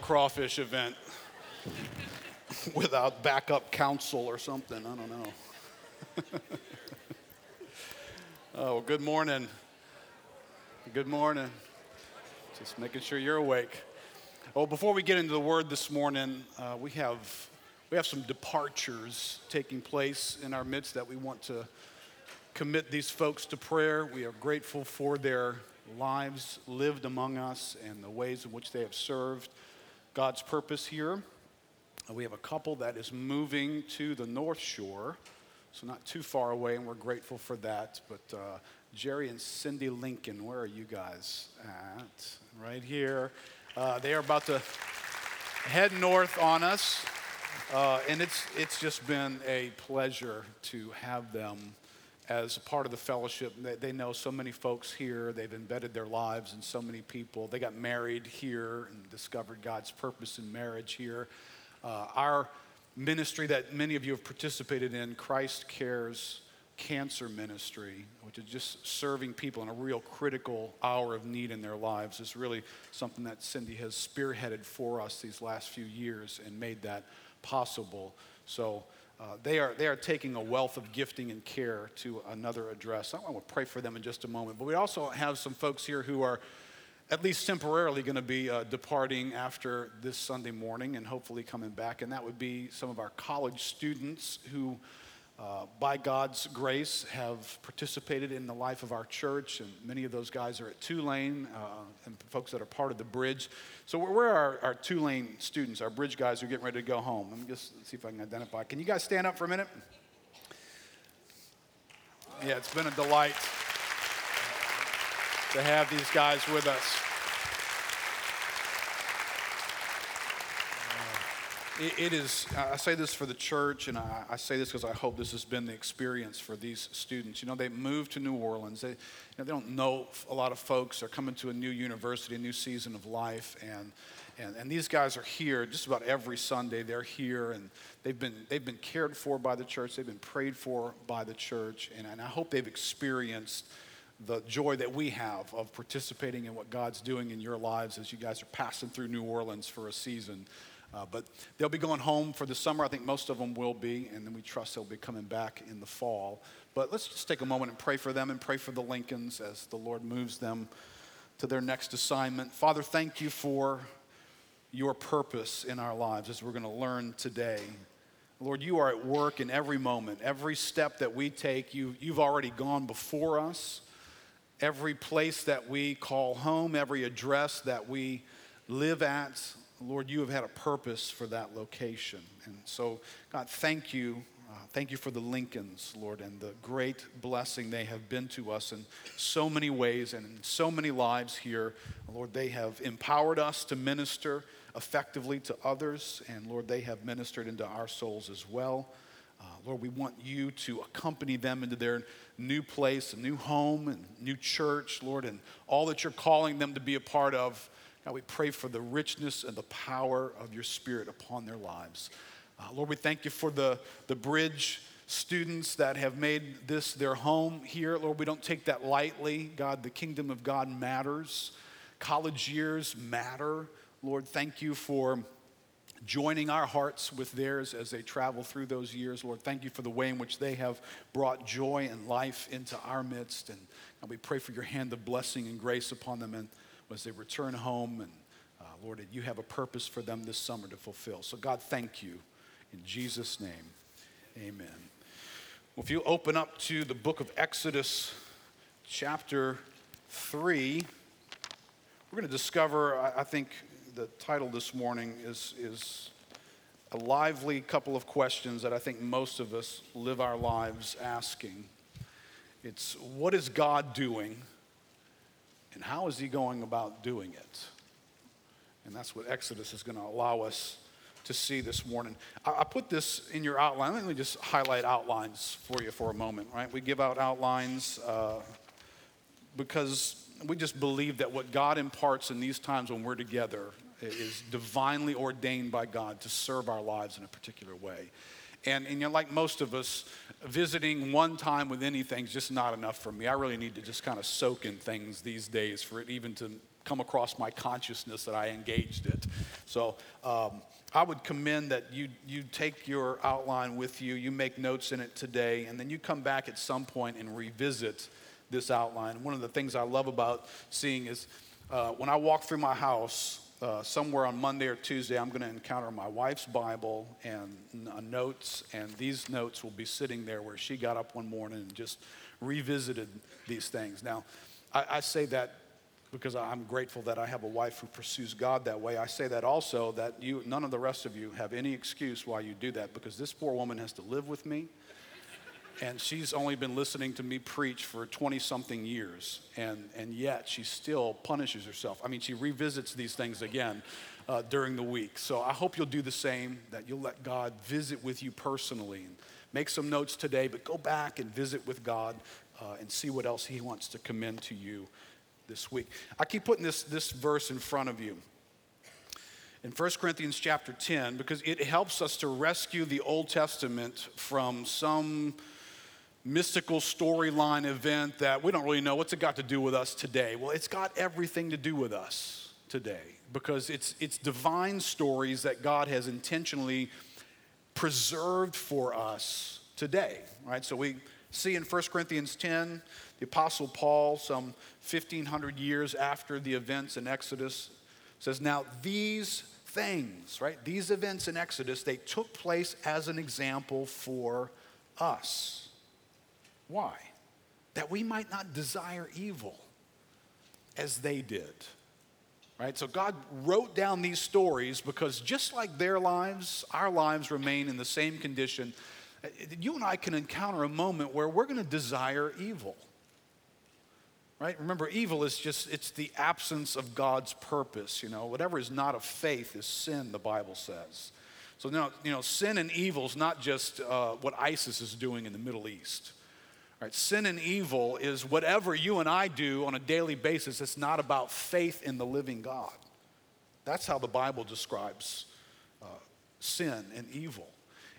crawfish event without backup counsel or something. I don't know. oh, good morning. Good morning. Just making sure you're awake. Well, before we get into the word this morning, uh, we have we have some departures taking place in our midst that we want to commit these folks to prayer. We are grateful for their lives lived among us and the ways in which they have served God's purpose here. Uh, we have a couple that is moving to the North Shore, so not too far away, and we're grateful for that. But uh, Jerry and Cindy Lincoln, where are you guys at? Right here. Uh, they are about to head north on us, uh, and it's, it's just been a pleasure to have them as a part of the fellowship. They, they, know so many folks here. They've embedded their lives in so many people. They got married here and discovered God's purpose in marriage here. Uh, our ministry that many of you have participated in, Christ Cares Cancer Ministry, which is just serving people in a real critical hour of need in their lives, is really something that Cindy has spearheaded for us these last few years and made that possible. So, uh, they, are, they are taking a wealth of gifting and care to another address. I want to pray for them in just a moment. But we also have some folks here who are at least temporarily going to be uh, departing after this Sunday morning and hopefully coming back. And that would be some of our college students who uh, by God's grace, have participated in the life of our church, and many of those guys are at Tulane, uh, and folks that are part of the bridge. So, where are our, our Tulane students, our bridge guys who are getting ready to go home? Let me just see if I can identify. Can you guys stand up for a minute? Yeah, it's been a delight to have these guys with us. It is, I say this for the church, and I, I say this because I hope this has been the experience for these students. You know, they moved to New Orleans. They, you know, they don't know a lot of folks. They're coming to a new university, a new season of life. And, and, and these guys are here just about every Sunday. They're here, and they've been, they've been cared for by the church. They've been prayed for by the church. And, and I hope they've experienced the joy that we have of participating in what God's doing in your lives as you guys are passing through New Orleans for a season. Uh, but they'll be going home for the summer. I think most of them will be, and then we trust they'll be coming back in the fall. But let's just take a moment and pray for them and pray for the Lincolns as the Lord moves them to their next assignment. Father, thank you for your purpose in our lives as we're going to learn today. Lord, you are at work in every moment. Every step that we take, you, you've already gone before us. Every place that we call home, every address that we live at, Lord, you have had a purpose for that location. And so, God, thank you. Uh, thank you for the Lincolns, Lord, and the great blessing they have been to us in so many ways and in so many lives here. Lord, they have empowered us to minister effectively to others, and Lord, they have ministered into our souls as well. Uh, Lord, we want you to accompany them into their new place, a new home, and new church, Lord, and all that you're calling them to be a part of. God, we pray for the richness and the power of your spirit upon their lives. Uh, Lord, we thank you for the, the bridge students that have made this their home here. Lord, we don't take that lightly. God, the kingdom of God matters. College years matter. Lord, thank you for joining our hearts with theirs as they travel through those years. Lord, thank you for the way in which they have brought joy and life into our midst. And God, we pray for your hand of blessing and grace upon them. And as they return home. And uh, Lord, you have a purpose for them this summer to fulfill. So, God, thank you. In Jesus' name, amen. Well, if you open up to the book of Exodus, chapter 3, we're going to discover, I think the title this morning is, is a lively couple of questions that I think most of us live our lives asking. It's what is God doing and how is he going about doing it? And that's what Exodus is going to allow us to see this morning. I, put this in your outline. Let me just highlight outlines for you for a moment, right? We give out outlines uh, because we just believe that what God imparts in these times when we're together is divinely ordained by God to serve our lives in a particular way. And, and you know, like most of us, visiting one time with anything is just not enough for me. I really need to just kind of soak in things these days for it even to come across my consciousness that I engaged it. So um, I would commend that you, you take your outline with you, you make notes in it today, and then you come back at some point and revisit this outline. One of the things I love about seeing is uh, when I walk through my house, uh, somewhere on Monday or Tuesday, I'm going to encounter my wife's Bible and uh, notes, and these notes will be sitting there where she got up one morning and just revisited these things. Now, I, I say that because I'm grateful that I have a wife who pursues God that way. I say that also that you, none of the rest of you have any excuse why you do that because this poor woman has to live with me. And she's only been listening to me preach for 20 something years. And, and yet she still punishes herself. I mean, she revisits these things again uh, during the week. So I hope you'll do the same, that you'll let God visit with you personally. And make some notes today, but go back and visit with God uh, and see what else He wants to commend to you this week. I keep putting this, this verse in front of you in 1 Corinthians chapter 10 because it helps us to rescue the Old Testament from some mystical storyline event that we don't really know what's it got to do with us today. Well, it's got everything to do with us today because it's, it's divine stories that God has intentionally preserved for us today, right? So we see in 1 Corinthians 10 the Apostle Paul, some 1,500 years after the events in Exodus, says, Now these things, right, these events in Exodus, they took place as an example for us. Why? That we might not desire evil as they did. Right? So God wrote down these stories because just like their lives, our lives remain in the same condition. You and I can encounter a moment where we're going to desire evil right remember evil is just it's the absence of god's purpose you know whatever is not of faith is sin the bible says so now you know sin and evil is not just uh, what isis is doing in the middle east right sin and evil is whatever you and i do on a daily basis. It's not about faith in the living god. That's how the bible describes uh, sin and evil.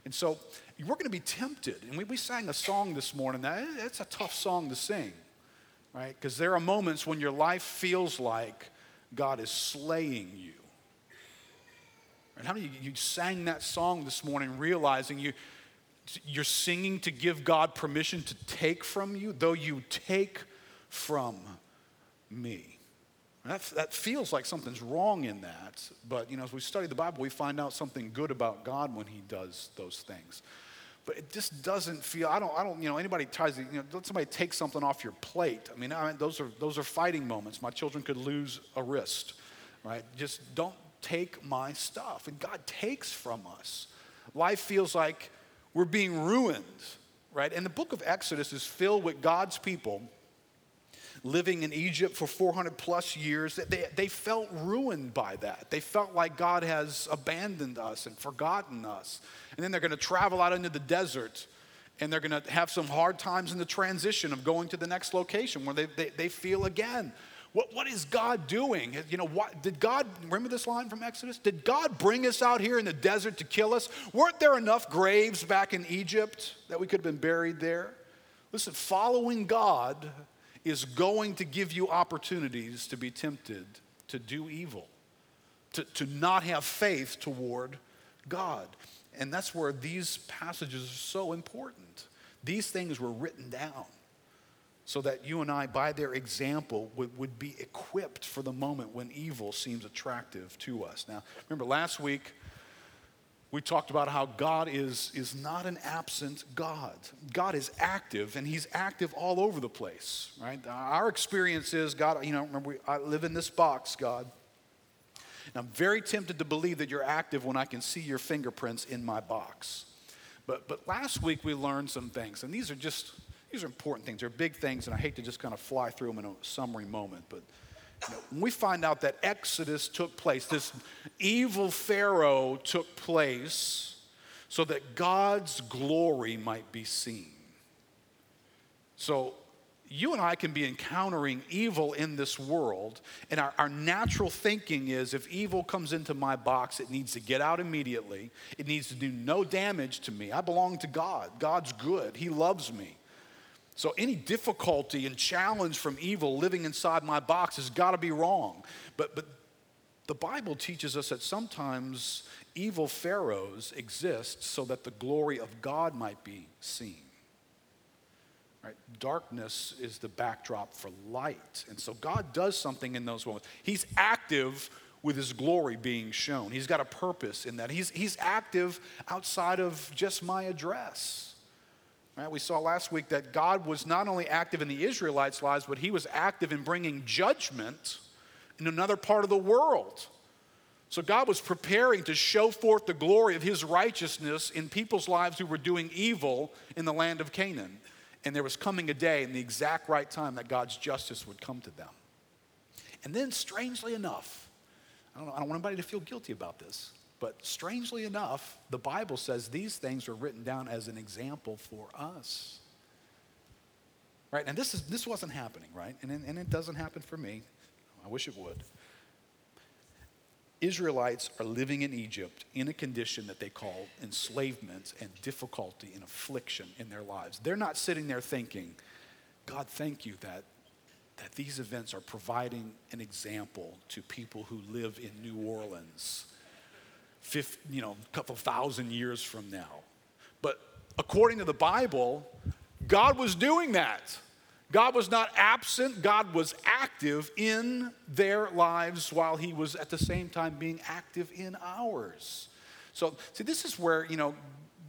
And so we're going to be tempted. And we, we sang a song this morning. That it's a tough song to sing right? Because there are moments when your life feels like God is slaying you. And how many you, you sang that song this morning realizing you, you're singing to give God permission to take from you, though you take from me. That, that feels like something's wrong in that, but you know, as we study the Bible, we find out something good about God when He does those things. But it just doesn't feel i don't i don't you know anybody tries to you know let somebody take something off your plate. I mean, I mean those are those are fighting moments. My children could lose a wrist right? Just don't take my stuff. And god takes from us. Life feels like we're being ruined right and the book of exodus is filled with god's people living in Egypt for 400 plus years, they, they felt ruined by that. They felt like God has abandoned us and forgotten us. And then they're going to travel out into the desert and they're going to have some hard times in the transition of going to the next location where they, they, they feel again, what, what is God doing? You know, what, did God, remember this line from Exodus? Did God bring us out here in the desert to kill us? Weren't there enough graves back in Egypt that we could have been buried there? Listen, following God is going to give you opportunities to be tempted to do evil, to, to not have faith toward God. And that's where these passages are so important. These things were written down so that you and I, by their example, would, would be equipped for the moment when evil seems attractive to us. Now, remember last week, we talked about how God is, is not an absent God. God is active, and He's active all over the place, right? Our experience is God, you know, remember, we, I live in this box, God. And I'm very tempted to believe that you're active when I can see your fingerprints in my box. But, but last week we learned some things, and these are just, these are important things. They're big things, and I hate to just kind of fly through them in a summary moment, but when we find out that Exodus took place, this evil Pharaoh took place so that God's glory might be seen. So, you and I can be encountering evil in this world, and our, our, natural thinking is if evil comes into my box, it needs to get out immediately. It needs to do no damage to me. I belong to God. God's good, He loves me. So, any difficulty and challenge from evil living inside my box has got to be wrong. But, but the Bible teaches us that sometimes evil pharaohs exist so that the glory of God might be seen. Right? Darkness is the backdrop for light. And so God does something in those moments. He's active with his glory being shown. He's got a purpose in that. He's, he's active outside of just my address. Right? We saw last week that God was not only active in the Israelites' lives, but he was active in bringing judgment in another part of the world. So God was preparing to show forth the glory of his righteousness in people's lives who were doing evil in the land of Canaan. And there was coming a day in the exact right time that God's justice would come to them. And then, strangely enough, I don't, know, I don't want anybody to feel guilty about this, but strangely enough, the Bible says these things are written down as an example for us. Right? And this, is, this wasn't happening, right? And, and it doesn't happen for me. I wish it would. Israelites are living in Egypt in a condition that they call enslavement and difficulty and affliction in their lives. They're not sitting there thinking, God, thank you that, that these events are providing an example to people who live in New Orleans, fifth, you know, a couple thousand years from now. But according to the Bible, God was doing that. God was not absent, God was active in their lives while He was at the same time being active in ours. So, see, this is where, you know,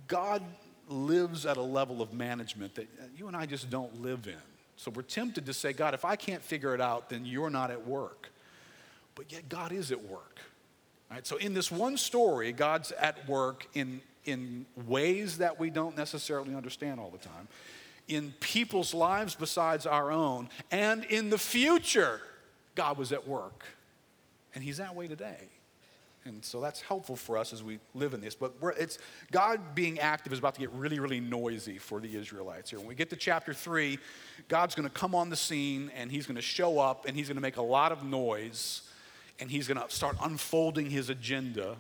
God lives at a level of management that uh, you and I just don't live in. So we're tempted to say, God, if I can't figure it out, then you're not at work. But yet God is at work. Right? So in this one story, God's at work in, in ways that we don't necessarily understand all the time in people's lives besides our own, and in the future, God was at work. And He's that way today. And so that's helpful for us as we live in this. But it's God being active is about to get really, really noisy for the Israelites here. When we get to chapter three, God's going to come on the scene and He's going to show up and He's going to make a lot of noise and He's going to start unfolding His agenda.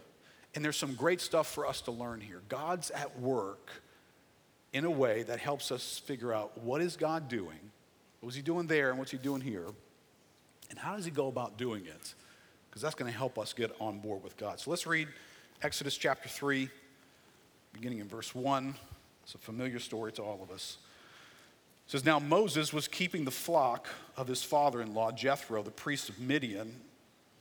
And there's some great stuff for us to learn here. God's at work in a way that helps us figure out what is God doing, what was he doing there, and what's he doing here, and how does he go about doing it? Because that's going to help us get on board with God. So let's read Exodus chapter 3, beginning in verse 1. It's a familiar story to all of us. It says, Now Moses was keeping the flock of his father in law, Jethro, the priest of Midian,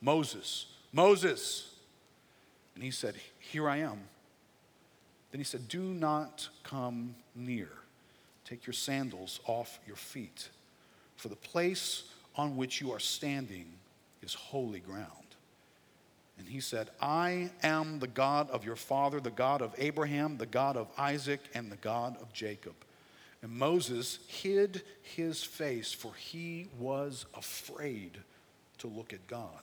Moses, Moses. And he said, Here I am. Then he said, Do not come near. Take your sandals off your feet, for the place on which you are standing is holy ground. And he said, I am the God of your father, the God of Abraham, the God of Isaac, and the God of Jacob. And Moses hid his face, for he was afraid to look at God.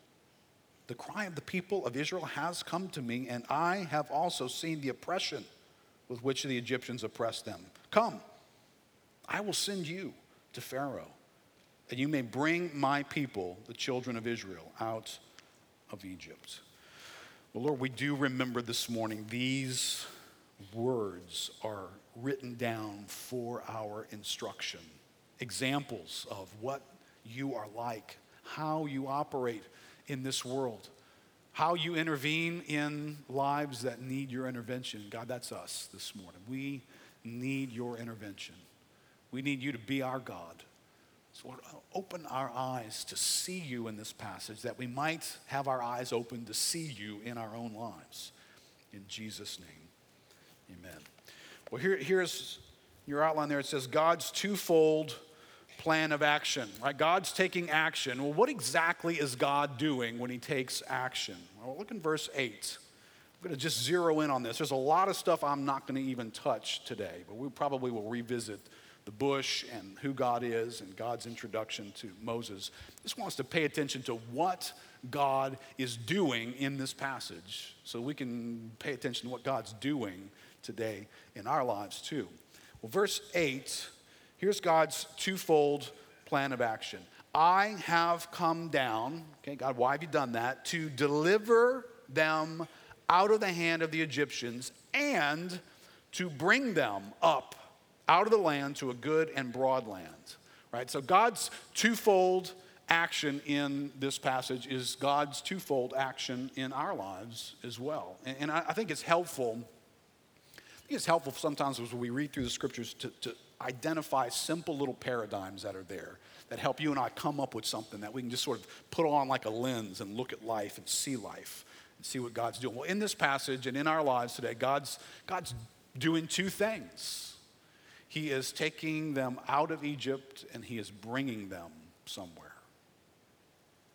the cry of the people of Israel has come to me, and I have also seen the oppression with which the Egyptians oppressed them. Come, I will send you to Pharaoh, that you may bring my people, the children of Israel, out of Egypt. Well, Lord, we do remember this morning these words are written down for our instruction, examples of what you are like, how you operate in this world, how you intervene in lives that need your intervention. God, that's us this morning. We need your intervention. We need you to be our God. So, Lord, open our eyes to see you in this passage, that we might have our eyes open to see you in our own lives. In Jesus' name, amen. Well, here, here's your outline there. It says God's twofold plan of action, right? God's taking action. Well, what exactly is God doing when he takes action? Well, look in verse 8. I'm going to just zero in on this. There's a lot of stuff I'm not going to even touch today, but we probably will revisit the bush and who God is and God's introduction to Moses. Just wants to pay attention to what God is doing in this passage so we can pay attention to what God's doing today in our lives too. Well, verse 8, here's God's twofold plan of action. I have come down, okay, God, why have you done that? To deliver them out of the hand of the Egyptians and to bring them up out of the land to a good and broad land. Right? So God's twofold action in this passage is God's twofold action in our lives as well. And, and I, I, think it's helpful. I think it's helpful sometimes as we read through the scriptures to, to identify simple little paradigms that are there that help you and I come up with something that we can just sort of put on like a lens and look at life and see life and see what God's doing. Well, in this passage and in our lives today, God's, God's doing two things. He is taking them out of Egypt and he is bringing them somewhere.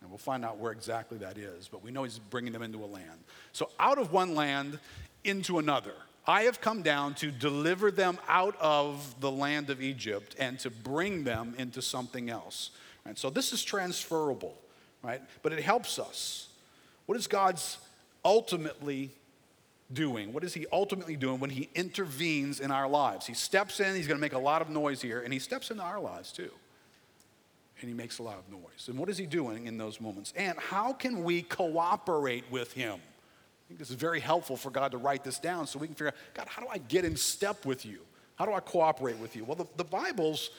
And we'll find out where exactly that is, but we know he's bringing them into a land. So, out of one land into another. I have come down to deliver them out of the land of Egypt and to bring them into something else. Right? So, this is transferable, right? But it helps us. What is God's ultimately doing? What is he ultimately doing when he intervenes in our lives? He steps in, he's going to make a lot of noise here, and he steps into our lives too. And he makes a lot of noise. And what is he doing in those moments? And how can we cooperate with him? I think this is very helpful for God to write this down so we can figure out, God, how do I get in step with you? How do I cooperate with you? Well, the, the Bible's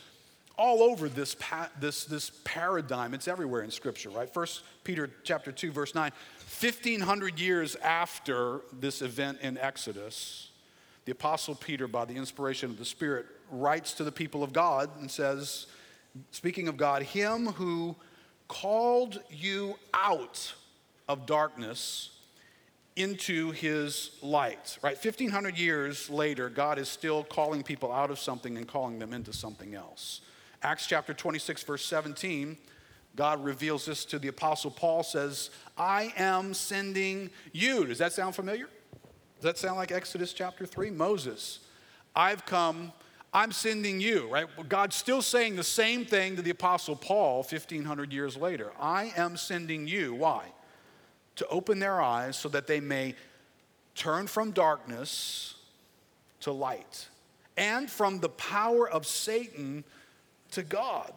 all over this, pa- this, this paradigm. It's everywhere in Scripture, right? First Peter chapter 2, verse 9. 1,500 years after this event in Exodus, the Apostle Peter, by the inspiration of the Spirit, writes to the people of God and says, speaking of God, Him who called you out of darkness into his light. Right? 1500 years later, God is still calling people out of something and calling them into something else. Acts chapter 26, verse 17, God reveals this to the apostle Paul says, I am sending you. Does that sound familiar? Does that sound like Exodus chapter 3? Moses, I've come, I'm sending you, right? God's still saying the same thing to the apostle Paul 1500 years later. I am sending you. Why? To open their eyes so that they may turn from darkness to light and from the power of Satan to God,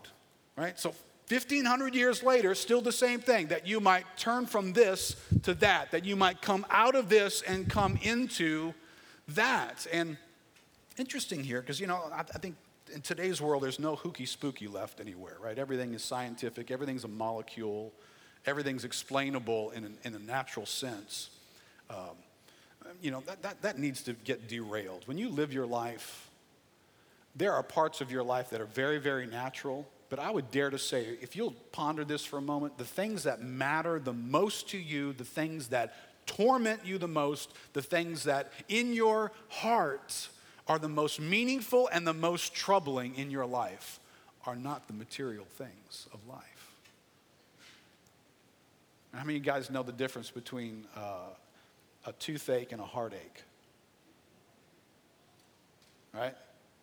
right? So 1500 years later, still the same thing that you might turn from this to that, that you might come out of this and come into that. And interesting here, because, you know, I, I think in today's world, there's no hooky spooky left anywhere, right? Everything is scientific, everything's a molecule, everything's explainable in, an, in a natural sense. Um, you know, that, that, that needs to get derailed. When you live your life there are parts of your life that are very, very natural, but I would dare to say, if you'll ponder this for a moment, the things that matter the most to you, the things that torment you the most, the things that in your heart are the most meaningful and the most troubling in your life are not the material things of life. How many of you guys know the difference between uh, a toothache and a heartache? Right?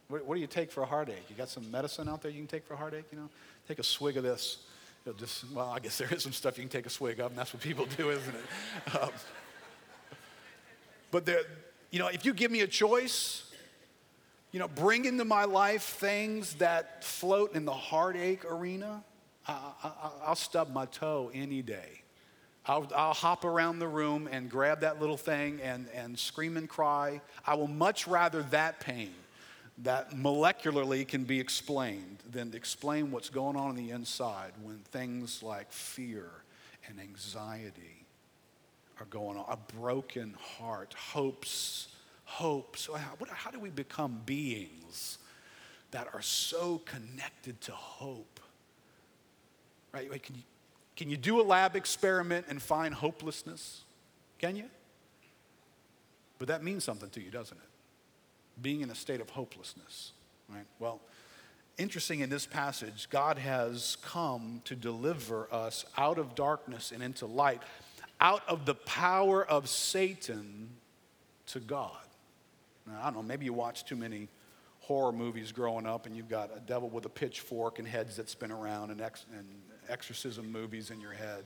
What, what, do you take for a heartache? You got some medicine out there you can take for a heartache? You know, take a swig of this. It'll just well, I guess there is some stuff you can take a swig of, and that's what people do, isn't it? Um, but there, you know, if you give me a choice, you know, bring into my life things that float in the heartache arena. I, will stub my toe any day. I'll, I'll, hop around the room and grab that little thing and, and scream and cry. I will much rather that pain that molecularly can be explained than to explain what's going on on the inside when things like fear and anxiety are going on. A broken heart, hopes, hopes. How, how do we become beings that are so connected to hope. Right? Can you, can you do a lab experiment and find hopelessness? Can you? But that means something to you, doesn't it? Being in a state of hopelessness, right? Well, interesting in this passage, God has come to deliver us out of darkness and into light, out of the power of Satan to God. Now, I don't know, maybe you watch too many horror movies growing up and you've got a devil with a pitchfork and heads that spin around and, ex- and exorcism movies in your head.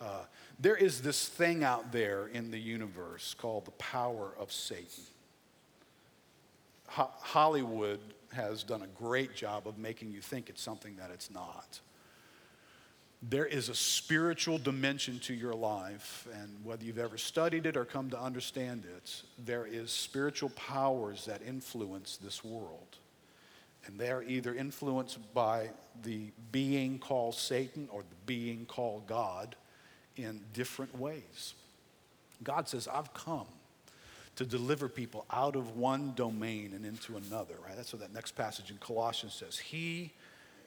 Uh, there is this thing out there in the universe called the power of Satan. Ho- Hollywood has done a great job of making you think it's something that it's not. There is a spiritual dimension to your life, and whether you've ever studied it or come to understand it, there is spiritual powers that influence this world. And they are either influenced by the being called Satan or the being called God in different ways. God says, I've come to deliver people out of one domain and into another, right? That's what that next passage in Colossians says. He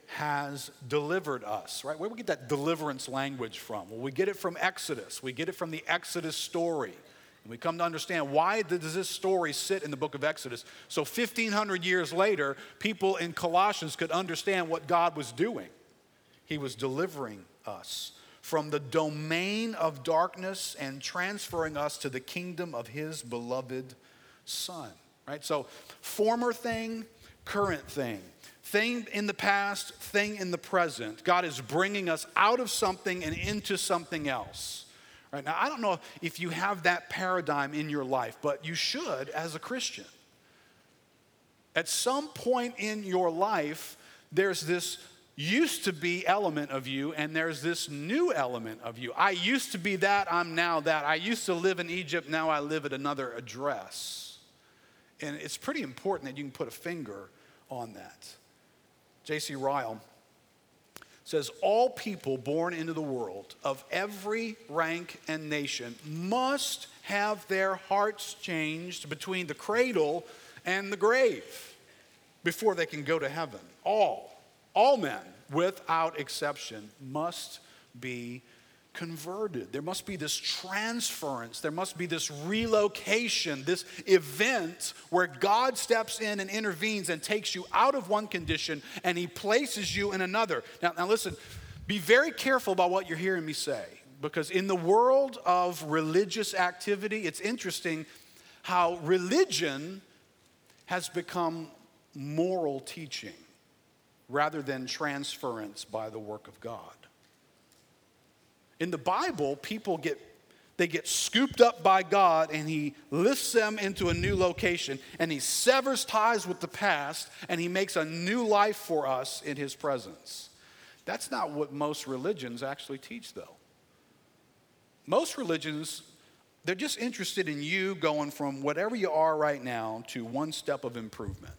has delivered us, right? Where do we get that deliverance language from? Well, we get it from Exodus. We get it from the Exodus story. And we come to understand why does this story sit in the book of Exodus? So 1500 years later, people in Colossians could understand what God was doing. He was delivering us from the domain of darkness and transferring us to the kingdom of his beloved son. Right? So, former thing, current thing. Thing in the past, thing in the present. God is bringing us out of something and into something else. Right? Now, I don't know if you have that paradigm in your life, but you should as a Christian. At some point in your life, there's this used to be element of you and there's this new element of you. I used to be that, I'm now that. I used to live in Egypt, now I live at another address. And it's pretty important that you can put a finger on that. J.C. Ryle says all people born into the world of every rank and nation must have their hearts changed between the cradle and the grave before they can go to heaven. All all men, without exception, must be converted. There must be this transference. There must be this relocation, this event where God steps in and intervenes and takes you out of one condition and he places you in another. Now, now listen, be very careful about what you're hearing me say because in the world of religious activity, it's interesting how religion has become moral teaching rather than transference by the work of God. In the Bible, people get they get scooped up by God and he lifts them into a new location and he severs ties with the past and he makes a new life for us in his presence. That's not what most religions actually teach though. Most religions they're just interested in you going from whatever you are right now to one step of improvement.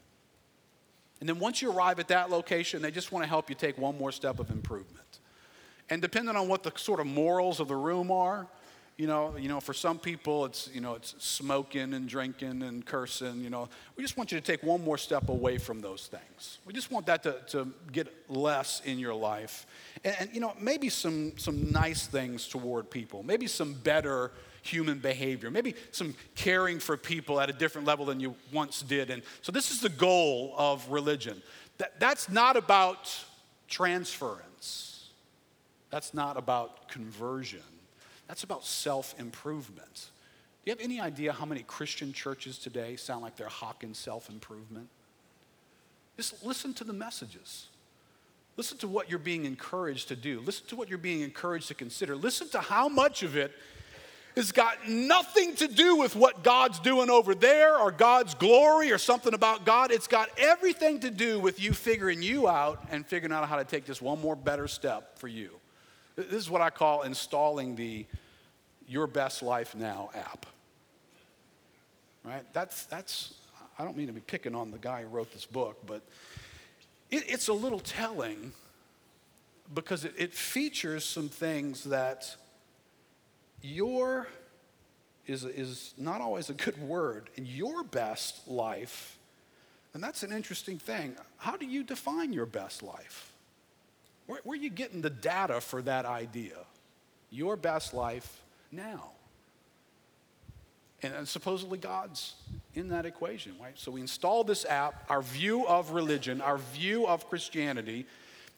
And then once you arrive at that location, they just want to help you take one more step of improvement. And depending on what the sort of morals of the room are, you know, you know, for some people it's, you know, it's smoking and drinking and cursing, you know. We just want you to take one more step away from those things. We just want that to, to get less in your life. And, and you know, maybe some some nice things toward people, maybe some better human behavior, maybe some caring for people at a different level than you once did. And so, this is the goal of religion. That, that's not about transference, that's not about conversion, that's about self improvement. Do you have any idea how many Christian churches today sound like they're hawking self improvement? Just listen to the messages. Listen to what you're being encouraged to do. Listen to what you're being encouraged to consider. Listen to how much of it has got nothing to do with what God's doing over there or God's glory or something about God. It's got everything to do with you figuring you out and figuring out how to take this one more better step for you. This is what I call installing the Your Best Life Now app. Right? That's, that's I don't mean to be picking on the guy who wrote this book, but it, it's a little telling because it, it features some things that your is, is not always a good word. Your best life And that's an interesting thing. How do you define your best life? Where, where are you getting the data for that idea? Your best life now. And supposedly God's in that equation, right? So we install this app. Our view of religion, our view of Christianity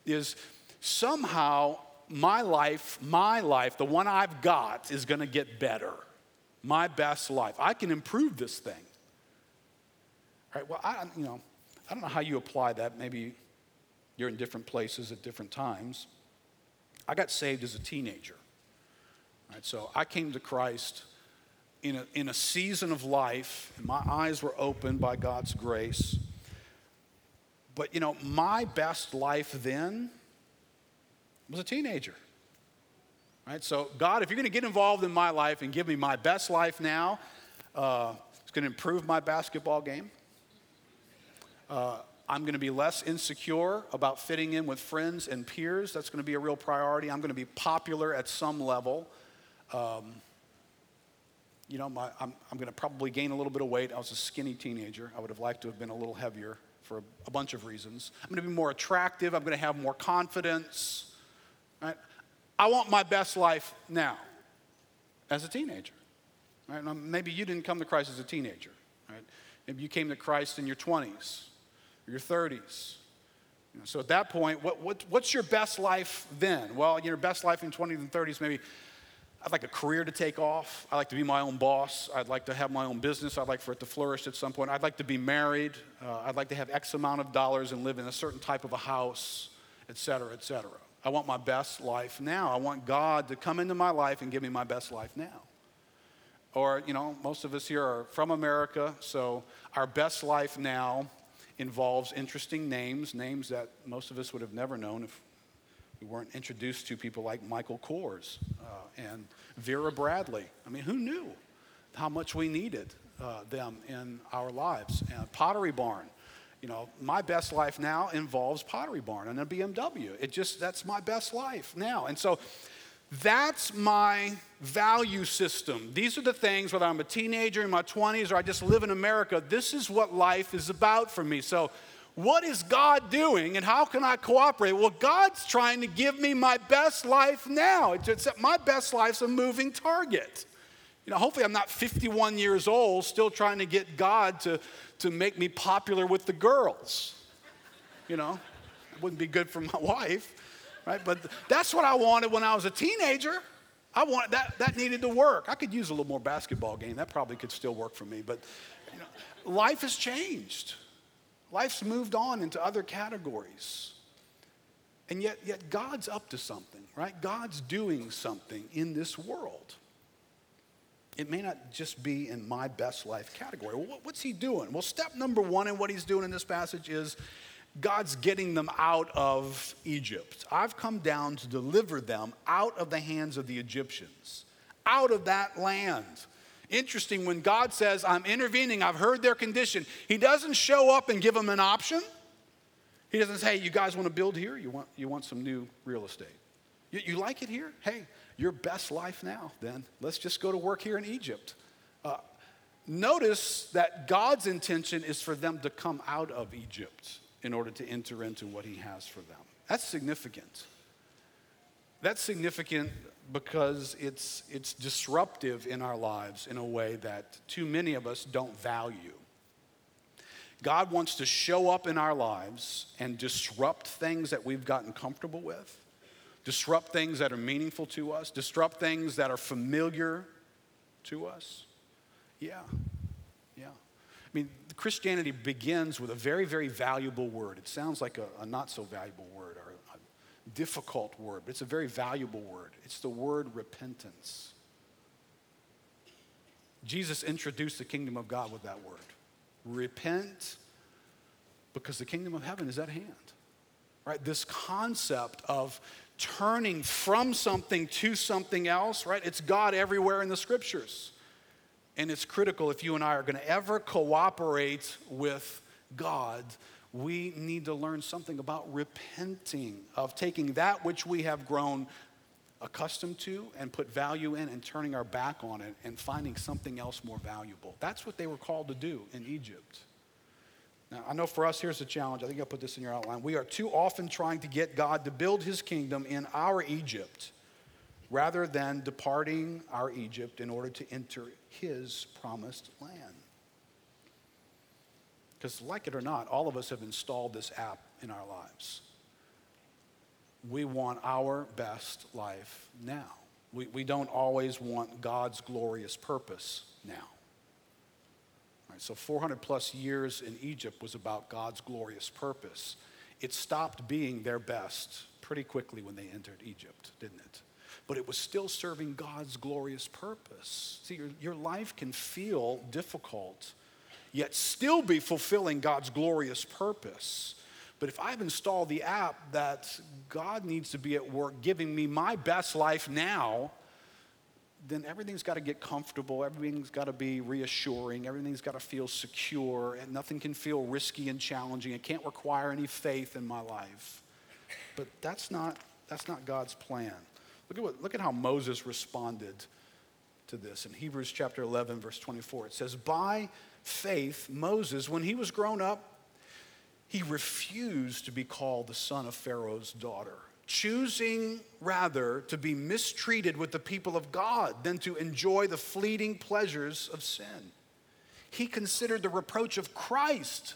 is somehow my life, my life, the one I've got, is going to get better. My best life. I can improve this thing. Right? Well, I, you know, I don't know how you apply that. Maybe you're in different places at different times. I got saved as a teenager. Right? So I came to Christ in a, in a season of life, and my eyes were opened by God's grace. But, you know, my best life then was a teenager. Right? So, God, if you're going to get involved in my life and give me my best life now, uh, it's going to improve my basketball game. Uh, I'm going to be less insecure about fitting in with friends and peers. That's going to be a real priority. I'm going to be popular at some level. Um, you know, my, I'm, I'm going to probably gain a little bit of weight. I was a skinny teenager. I would have liked to have been a little heavier for a, a bunch of reasons. I'm going to be more attractive. I'm going to have more confidence. Right? I want my best life now as a teenager. Right? Now, maybe you didn't come to Christ as a teenager. Right? Maybe you came to Christ in your 20s or your 30s. You know, so at that point, what, what, what's your best life then? Well, your best life in 20s and 30s, maybe I'd like a career to take off. I'd like to be my own boss. I'd like to have my own business. I'd like for it to flourish at some point. I'd like to be married. Uh, I'd like to have X amount of dollars and live in a certain type of a house, et cetera, et cetera. I want my best life now. I want God to come into my life and give me my best life now. Or, you know, most of us here are from America, so our best life now involves interesting names, names that most of us would have never known if we weren't introduced to people like Michael Kors uh, and Vera Bradley. I mean, who knew how much we needed uh, them in our lives? And Pottery Barn. You know, my best life now involves Pottery Barn and a BMW. It just, that's my best life now. And so that's my value system. These are the things, whether I'm a teenager in my 20s or I just live in America, this is what life is about for me. So what is God doing and how can I cooperate? Well, God's trying to give me my best life now. It's, my best life's a moving target. You know, hopefully I'm not 51 years old still trying to get God to, to make me popular with the girls. You know, it wouldn't be good for my wife, right? But that's what I wanted when I was a teenager. I wanted that, that needed to work. I could use a little more basketball game. That probably could still work for me. But you know, life has changed. Life's moved on into other categories. And yet, yet God's up to something, right? God's doing something in this world. It may not just be in my best life category. What's he doing? Well, step number one in what he's doing in this passage is God's getting them out of Egypt. I've come down to deliver them out of the hands of the Egyptians, out of that land. Interesting, when God says, I'm intervening, I've heard their condition, He doesn't show up and give them an option. He doesn't say, hey, you guys want to build here? You want, you want some new real estate? You, you like it here? Hey, your best life now, then. Let's just go to work here in Egypt. Uh, notice that God's intention is for them to come out of Egypt in order to enter into what He has for them. That's significant. That's significant because it's, it's disruptive in our lives in a way that too many of us don't value. God wants to show up in our lives and disrupt things that we've gotten comfortable with, disrupt things that are meaningful to us, disrupt things that are familiar to us. Yeah. Christianity begins with a very, very valuable word. It sounds like a, a not so valuable word or a difficult word, but it's a very valuable word. It's the word repentance. Jesus introduced the kingdom of God with that word. Repent because the kingdom of heaven is at hand. Right? This concept of turning from something to something else, right? It's God everywhere in the scriptures. And it's critical if you and I are going to ever cooperate with God we need to learn something about repenting, of taking that which we have grown accustomed to and put value in and turning our back on it and finding something else more valuable. That's what they were called to do in Egypt. Now, I know for us, here's the challenge. I think I'll put this in your outline. We are too often trying to get God to build his kingdom in our Egypt rather than departing our Egypt in order to enter his promised land. Because, like it or not, all of us have installed this app in our lives. We want our best life now. We, we don't always want God's glorious purpose now. Right, so, 400 plus years in Egypt was about God's glorious purpose. It stopped being their best pretty quickly when they entered Egypt, didn't it? But it was still serving God's glorious purpose. See, your, your life can feel difficult, yet still be fulfilling God's glorious purpose. But if I've installed the app that God needs to be at work giving me my best life now, then everything's got to get comfortable, everything's got to be reassuring, everything's got to feel secure, and nothing can feel risky and challenging. It can't require any faith in my life. But that's not, that's not God's plan. Look at, what, look at how Moses responded to this. In Hebrews chapter 11, verse 24, it says, By faith, Moses, when he was grown up, he refused to be called the son of Pharaoh's daughter, choosing rather to be mistreated with the people of God than to enjoy the fleeting pleasures of sin. He considered the reproach of Christ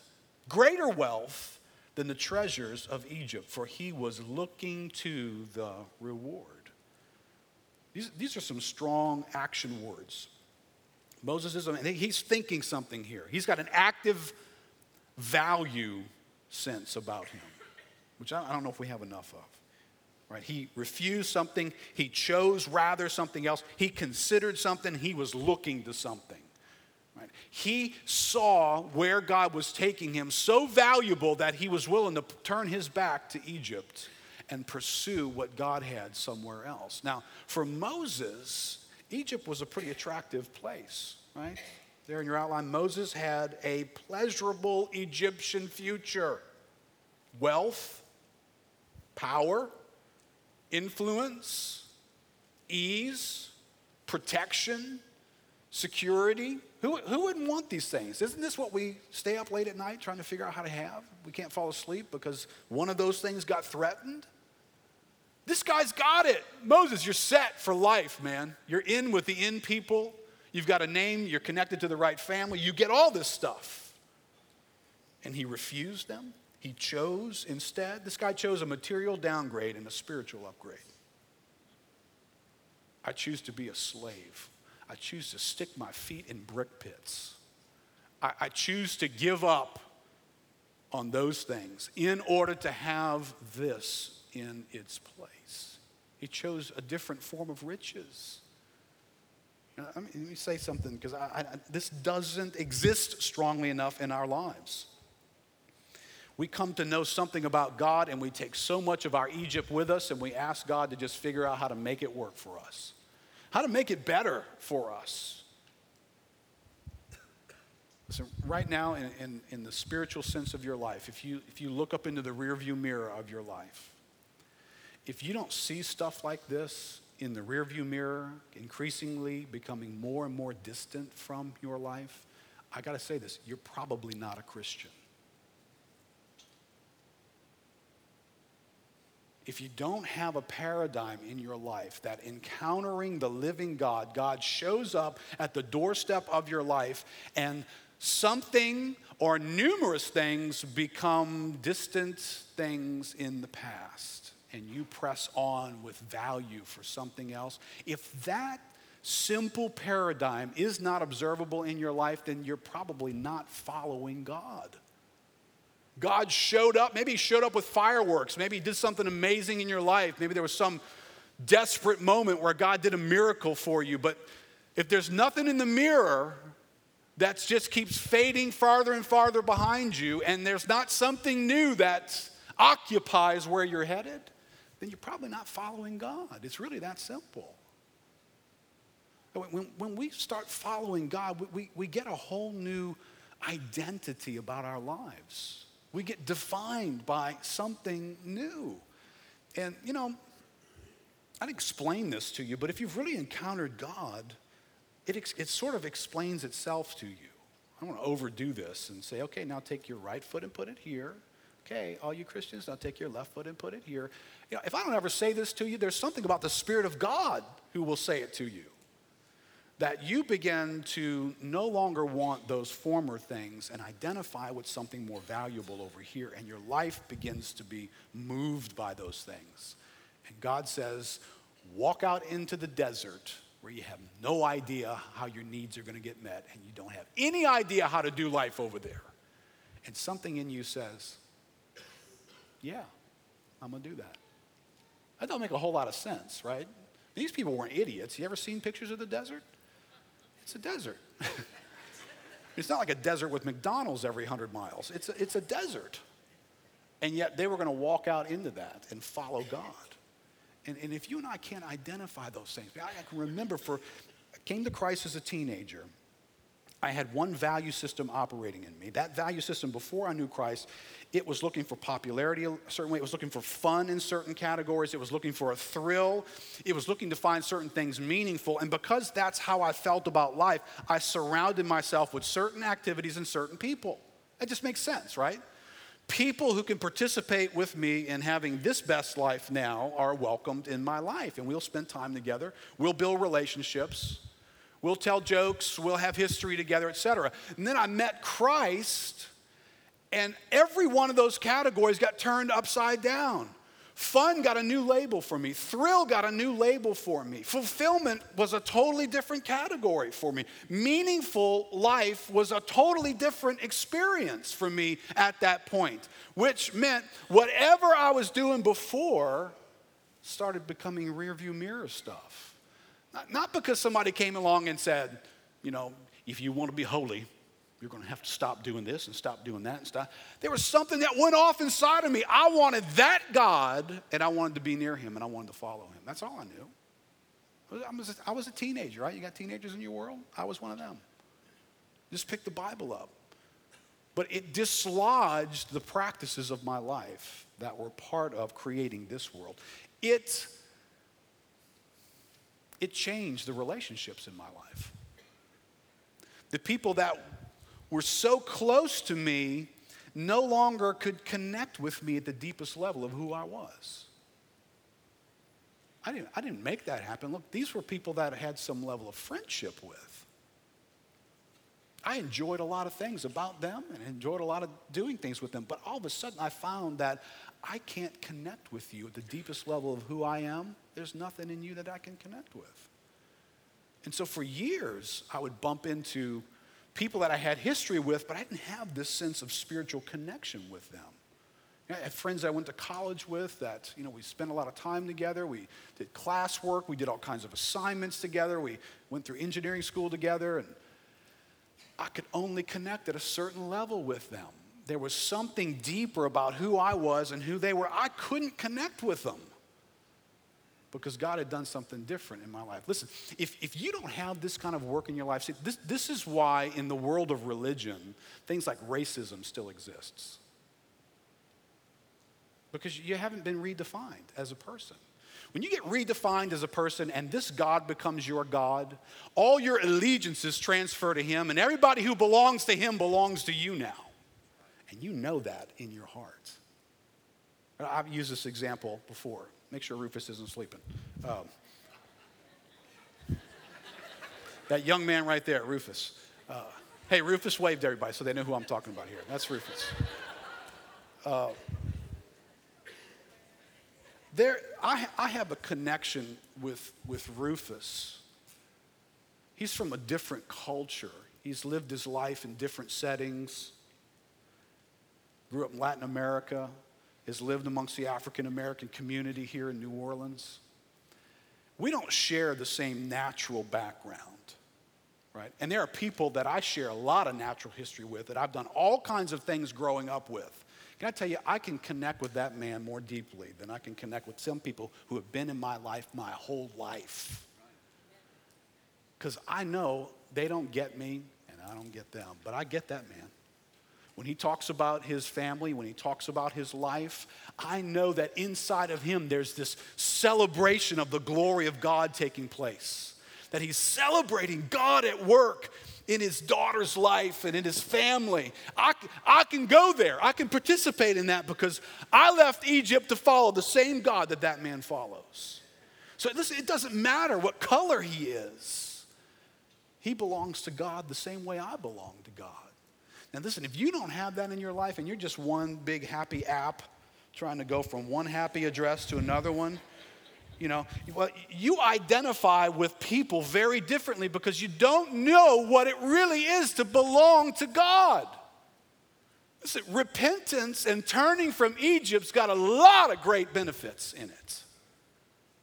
greater wealth than the treasures of Egypt, for he was looking to the reward. These, these are some strong action words. Moses is, he's thinking something here. He's got an active value sense about him, which I don't know if we have enough of. Right? He refused something, he chose rather something else, he considered something, he was looking to something. Right? He saw where God was taking him so valuable that he was willing to turn his back to Egypt and pursue what God had somewhere else. Now, for Moses, Egypt was a pretty attractive place, right? There in your outline, Moses had a pleasurable Egyptian future wealth, power, influence, ease, protection, security. Who, who wouldn't want these things? Isn't this what we stay up late at night trying to figure out how to have? We can't fall asleep because one of those things got threatened. This guy's got it. Moses, you're set for life, man. You're in with the in people. You've got a name, you're connected to the right family, you get all this stuff. And he refused them. He chose instead, this guy chose a material downgrade and a spiritual upgrade. I choose to be a slave. I choose to stick my feet in brick pits. I, I choose to give up on those things in order to have this in its place. He chose a different form of riches. Let me, let me say something because this doesn't exist strongly enough in our lives. We come to know something about God and we take so much of our Egypt with us and we ask God to just figure out how to make it work for us, how to make it better for us. Listen, right now, in, in, in the spiritual sense of your life, if you, if you look up into the rearview mirror of your life, if you don't see stuff like this, in the rearview mirror, increasingly becoming more and more distant from your life, I got to say this you're probably not a Christian. If you don't have a paradigm in your life that encountering the living God, God shows up at the doorstep of your life and something or numerous things become distant things in the past and you press on with value for something else, if that simple paradigm is not observable in your life, then you're probably not following God. God showed up, maybe he showed up with fireworks, maybe he did something amazing in your life, maybe there was some desperate moment where God did a miracle for you, but if there's nothing in the mirror that just keeps fading farther and farther behind you, and there's not something new that occupies where you're headed, then you're probably not following God. It's really that simple. When, when we start following God, we, we, we get a whole new identity about our lives. We get defined by something new. And, you know, I'd explain this to you, but if you've really encountered God, it, it sort of explains itself to you. I don't want to overdo this and say, okay, now take your right foot and put it here. Okay, all you Christians, now take your left foot and put it here. You know, if I don't ever say this to you, there's something about the Spirit of God who will say it to you. That you begin to no longer want those former things and identify with something more valuable over here, and your life begins to be moved by those things. And God says, walk out into the desert where you have no idea how your needs are going to get met and you don't have any idea how to do life over there. And something in you says, yeah, I'm going to do that. That don't make a whole lot of sense, right? These people weren't idiots. You ever seen pictures of the desert? It's a desert. it's not like a desert with McDonald's every 100 miles. It's a, it's a desert. And yet they were going to walk out into that and follow God. And, and if you and I can't identify those things, I, can remember for, I came to Christ as a teenager. I had one value system operating in me. That value system, before I knew Christ, it was looking for popularity a certain way. It was looking for fun in certain categories. It was looking for a thrill. It was looking to find certain things meaningful. And because that's how I felt about life, I surrounded myself with certain activities and certain people. That just makes sense, right? people who can participate with me in having this best life now are welcomed in my life and we'll spend time together we'll build relationships we'll tell jokes we'll have history together etc and then i met christ and every one of those categories got turned upside down Fun got a new label for me. Thrill got a new label for me. Fulfillment was a totally different category for me. Meaningful life was a totally different experience for me at that point, which meant whatever I was doing before started becoming rearview mirror stuff. Not, because somebody came along and said, you know, if you want to be holy, you're going to have to stop doing this and stop doing that and stop. There was something that went off inside of me. I wanted that God and I wanted to be near him and I wanted to follow him. That's all I knew. I was, a, I was a teenager, right? You got teenagers in your world? I was one of them. Just pick the Bible up. But it dislodged the practices of my life that were part of creating this world. It, it changed the relationships in my life. The people that were so close to me no longer could connect with me at the deepest level of who I was. I didn't, I didn't make that happen. Look, these were people that I had some level of friendship with. I enjoyed a lot of things about them and enjoyed a lot of doing things with them. But all of a sudden, I found that I can't connect with you at the deepest level of who I am. There's nothing in you that I can connect with. And so for years, I would bump into people that I had history with, but I didn't have this sense of spiritual connection with them. I had friends I went to college with that, you know, we spent a lot of time together. We did classwork. We did all kinds of assignments together. We went through engineering school together. And I could only connect at a certain level with them. There was something deeper about who I was and who they were. I couldn't connect with them because God had done something different in my life. Listen, if, if you don't have this kind of work in your life, see, this, this is why in the world of religion, things like racism still exists. Because you haven't been redefined as a person. When you get redefined as a person and this God becomes your God, all your allegiances transfer to Him, and everybody who belongs to Him belongs to you now. And you know that in your heart. I've used this example before. Make sure Rufus isn't sleeping. Um, that young man right there, Rufus. Uh, hey, Rufus waved everybody so they know who I'm talking about here. That's Rufus. Uh, there, I, I have a connection with, with Rufus. He's from a different culture. He's lived his life in different settings. Grew up in Latin America, has lived amongst the African American community here in New Orleans. We don't share the same natural background, right? And there are people that I share a lot of natural history with that I've done all kinds of things growing up with. Can I tell you, I can connect with that man more deeply than I can connect with some people who have been in my life my whole life. Because I know they don't get me and I don't get them, but I get that man when he talks about his family, when he talks about his life, I know that inside of him there's this celebration of the glory of God taking place. That he's celebrating God at work in his daughter's life and in his family. I, I can go there. I can participate in that because I left Egypt to follow the same God that that man follows. So listen, it doesn't matter what color he is. He belongs to God the same way I belong to God. Now listen, if you don't have that in your life and you're just one big happy app trying to go from one happy address to another one, you know, well, you identify with people very differently because you don't know what it really is to belong to God. Listen, repentance and turning from Egypt's got a lot of great benefits in it.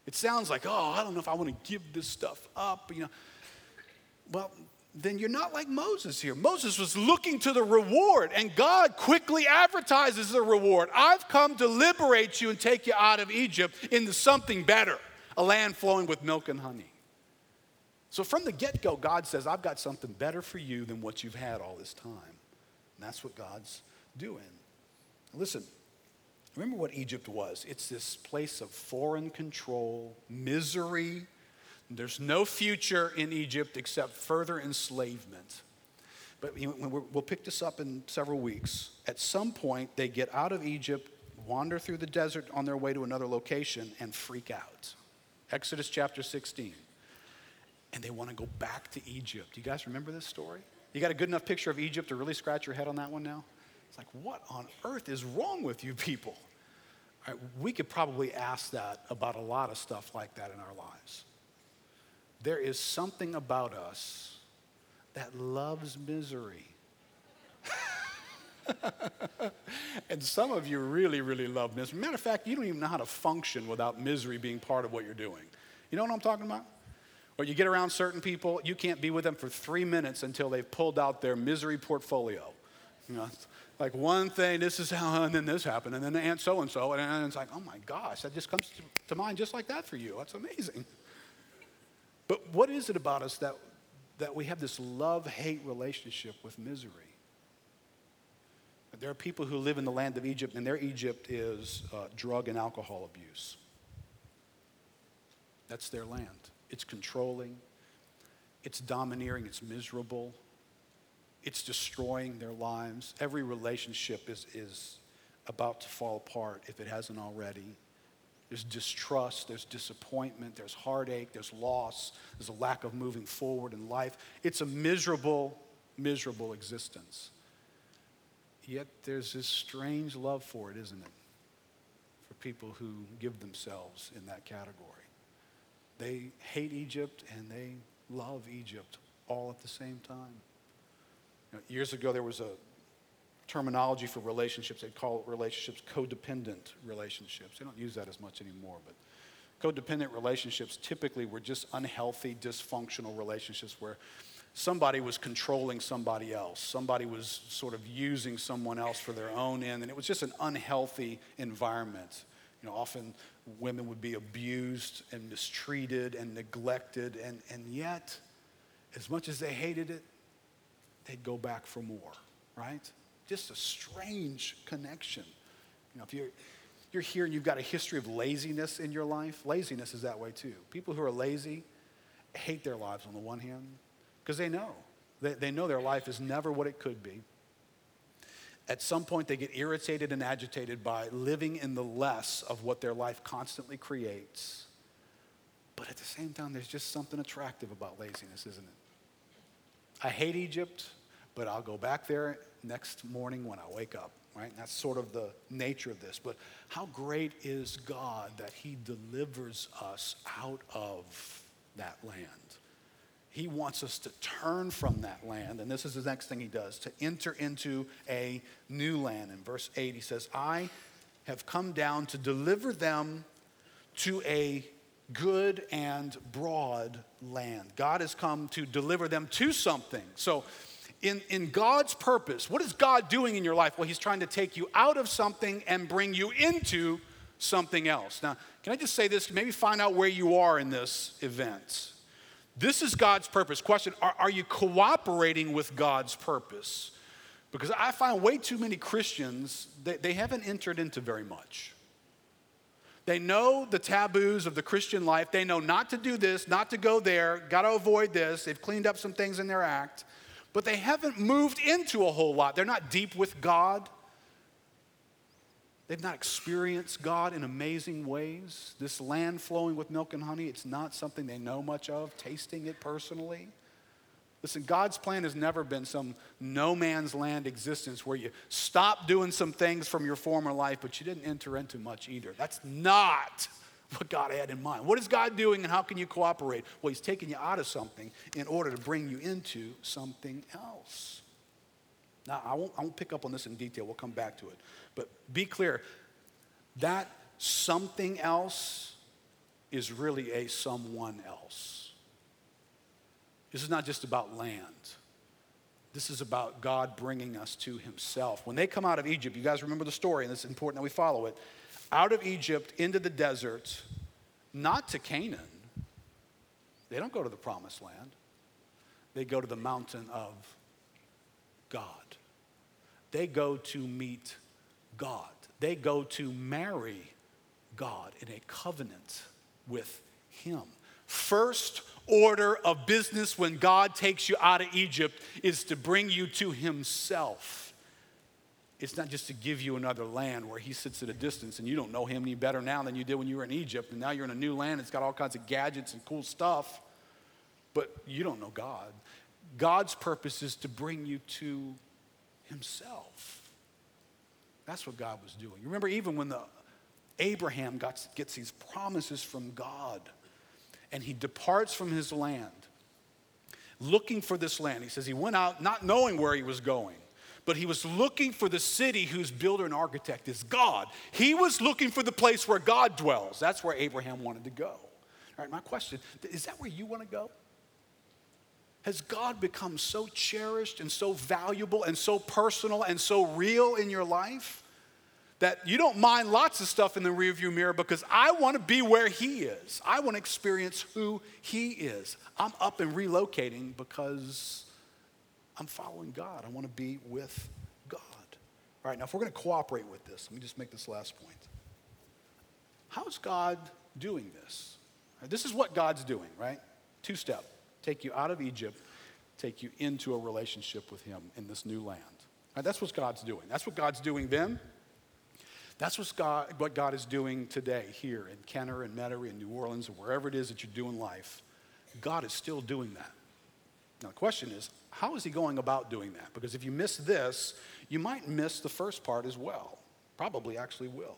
It sounds like, oh, I don't know if I want to give this stuff up, you know. Well, then you're not like Moses here. Moses was looking to the reward, and God quickly advertises the reward. I've come to liberate you and take you out of Egypt into something better, a land flowing with milk and honey. So from the get go, God says, I've got something better for you than what you've had all this time. And that's what God's doing. Listen, remember what Egypt was it's this place of foreign control, misery, there's no future in Egypt except further enslavement. But we'll pick this up in several weeks. At some point, they get out of Egypt, wander through the desert on their way to another location, and freak out. Exodus chapter 16. And they want to go back to Egypt. You guys remember this story? You got a good enough picture of Egypt to really scratch your head on that one now? It's like, what on earth is wrong with you people? We could probably ask that about a lot of stuff like that in our lives there is something about us that loves misery. and some of you really, really love misery. Matter of fact, you don't even know how to function without misery being part of what you're doing. You know what I'm talking about? Or you get around certain people, you can't be with them for three minutes until they've pulled out their misery portfolio. You know, like one thing, this is how, and then this happened, and then the aunt so and so, and it's like, oh my gosh, that just comes to mind just like that for you. That's amazing. But what is it about us that, that we have this love hate relationship with misery? There are people who live in the land of Egypt, and their Egypt is uh, drug and alcohol abuse. That's their land. It's controlling, it's domineering, it's miserable, it's destroying their lives. Every relationship is, is about to fall apart if it hasn't already. There's distrust, there's disappointment, there's heartache, there's loss, there's a lack of moving forward in life. It's a miserable, miserable existence. Yet there's this strange love for it, isn't it? For people who give themselves in that category. They hate Egypt and they love Egypt all at the same time. You know, years ago, there was a terminology for relationships. They call relationships codependent relationships. They don't use that as much anymore, but codependent relationships typically were just unhealthy, dysfunctional relationships where somebody was controlling somebody else. Somebody was sort of using someone else for their own end, and it was just an unhealthy environment. You know, often women would be abused and mistreated and neglected, and, and yet, as much as they hated it, they'd go back for more, right? Just a strange connection. You know, if you're, you're here and you've got a history of laziness in your life, laziness is that way too. People who are lazy hate their lives on the one hand because they know. They, they know their life is never what it could be. At some point, they get irritated and agitated by living in the less of what their life constantly creates. But at the same time, there's just something attractive about laziness, isn't it? I hate Egypt, but I'll go back there next morning when I wake up, right? That's sort of the nature of this. But how great is God that He delivers us out of that land? He wants us to turn from that land, and this is the next thing He does to enter into a new land. In verse 8, He says, I have come down to deliver them to a good and broad land. God has come to deliver them to something. So in, in God's purpose, what is God doing in your life? Well, He's trying to take you out of something and bring you into something else. Now, can I just say this? Maybe find out where you are in this event. This is God's purpose. Question Are, are you cooperating with God's purpose? Because I find way too many Christians, they, they haven't entered into very much. They know the taboos of the Christian life. They know not to do this, not to go there, got to avoid this. They've cleaned up some things in their act but they haven't moved into a whole lot. They're not deep with God. They've not experienced God in amazing ways. This land flowing with milk and honey, it's not something they know much of, tasting it personally. Listen, God's plan has never been some no man's land existence where you stop doing some things from your former life, but you didn't enter into much either. That's not what God had in mind. What is God doing and how can you cooperate? Well, He's taking you out of something in order to bring you into something else. Now, I won't, I won't pick up on this in detail, we'll come back to it. But be clear that something else is really a someone else. This is not just about land. This is about God bringing us to Himself. When they come out of Egypt, you guys remember the story, and it's important that we follow it. Out of Egypt into the desert, not to Canaan. They don't go to the promised land, they go to the mountain of God. They go to meet God, they go to marry God in a covenant with Him. First order of business when God takes you out of Egypt is to bring you to Himself. It's not just to give you another land where He sits at a distance and you don't know Him any better now than you did when you were in Egypt. And now you're in a new land, it's got all kinds of gadgets and cool stuff, but you don't know God. God's purpose is to bring you to Himself. That's what God was doing. You remember, even when the Abraham got, gets these promises from God and he departs from his land, looking for this land. He says he went out not knowing where he was going, but he was looking for the city whose builder and architect is God. He was looking for the place where God dwells. That's where Abraham wanted to go. All right, my question is that where you want to go? Has God become so cherished and so valuable and so personal and so real in your life that you don't mind lots of stuff in the rearview mirror because I want to be where He is. I want to experience who He is. I'm up and relocating because I'm following God. I want to be with God. All right, now if we're going to cooperate with this, let me just make this last point. How's God doing this? This is what God's doing, right? Two step take you out of Egypt, take you into a relationship with Him in this new land. Right, that's what God's doing. That's what God's doing then. That's what's God, what God is doing today here in Kenner and Metairie and New Orleans or wherever it is that you're doing life. God is still doing that. Now, the question is, how is He going about doing that? Because if you miss this, you might miss the first part as well. Probably actually will.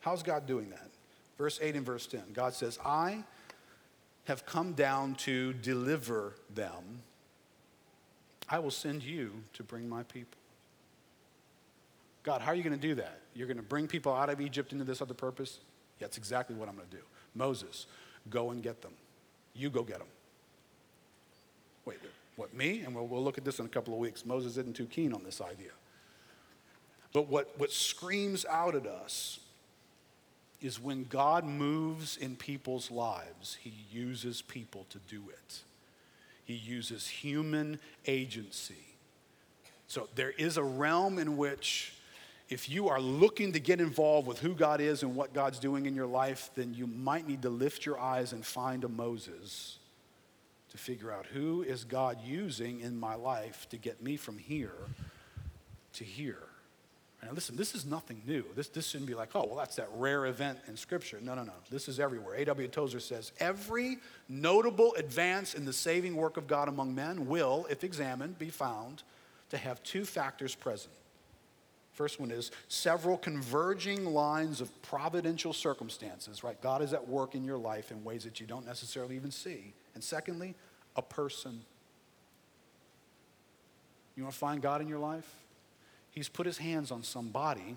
How's God doing that? Verse 8 and verse 10. God says, I have come down to deliver them. I will send you to bring my people. God, how are you going to do that? You're going to bring people out of Egypt into this other purpose? Yeah, that's exactly what I'm going to do. Moses, go and get them. You go get them. Wait, what, me? And we'll, we'll look at this in a couple of weeks. Moses isn't too keen on this idea. But what, what screams out at us is when God moves in people's lives, he uses people to do it. He uses human agency. So there is a realm in which if you are looking to get involved with who God is and what God's doing in your life, then you might need to lift your eyes and find a Moses to figure out who is God using in my life to get me from here to here. And listen, this is nothing new. This, this shouldn't be like, oh, well, that's that rare event in Scripture. No, no, no. This is everywhere. A.W. Tozer says every notable advance in the saving work of God among men will, if examined, be found to have two factors present First one is several converging lines of providential circumstances, right? God is at work in your life in ways that you don't necessarily even see. And secondly, a person. You want to find God in your life? He's put his hands on somebody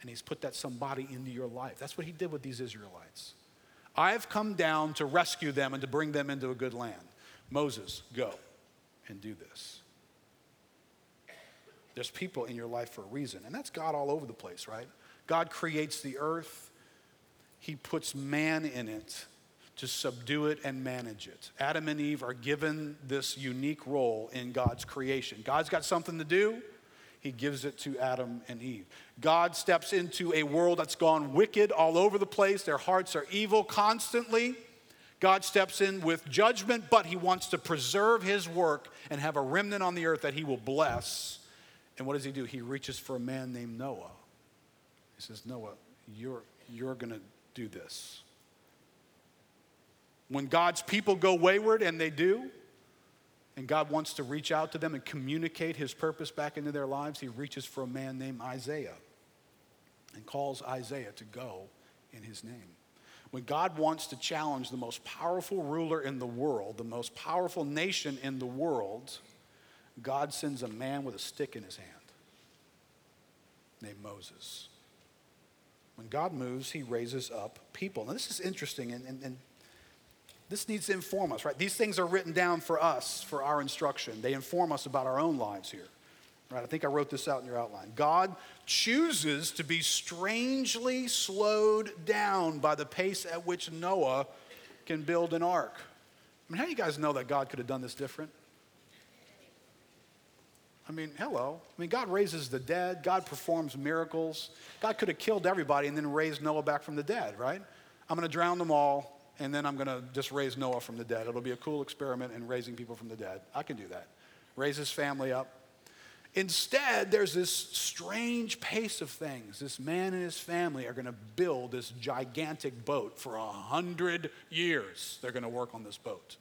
and he's put that somebody into your life. That's what he did with these Israelites. I've come down to rescue them and to bring them into a good land. Moses, go and do this. There's people in your life for a reason. And that's God all over the place, right? God creates the earth, He puts man in it to subdue it and manage it. Adam and Eve are given this unique role in God's creation. God's got something to do, He gives it to Adam and Eve. God steps into a world that's gone wicked all over the place, their hearts are evil constantly. God steps in with judgment, but he wants to preserve his work and have a remnant on the earth that he will bless. And what does he do? He reaches for a man named Noah. He says, Noah, you're, you're going to do this. When God's people go wayward, and they do, and God wants to reach out to them and communicate his purpose back into their lives, he reaches for a man named Isaiah and calls Isaiah to go in his name. When God wants to challenge the most powerful ruler in the world, the most powerful nation in the world, God sends a man with a stick in his hand named Moses. When God moves, he raises up people. Now, this is interesting, and, and, and this needs to inform us, right? These things are written down for us, for our instruction. They inform us about our own lives here. Right? I think I wrote this out in your outline. God chooses to be strangely slowed down by the pace at which Noah can build an ark. I mean, how do you guys know that God could have done this different? I mean, hello. I mean, God raises the dead, God performs miracles. God could have killed everybody and then raised Noah back from the dead, right? I'm going to drown them all, and then I'm going to just raise Noah from the dead. It'll be a cool experiment in raising people from the dead. I can do that. Raise his family up. Instead, there's this strange pace of things. This man and his family are going to build this gigantic boat for a hundred years. They're going to work on this boat.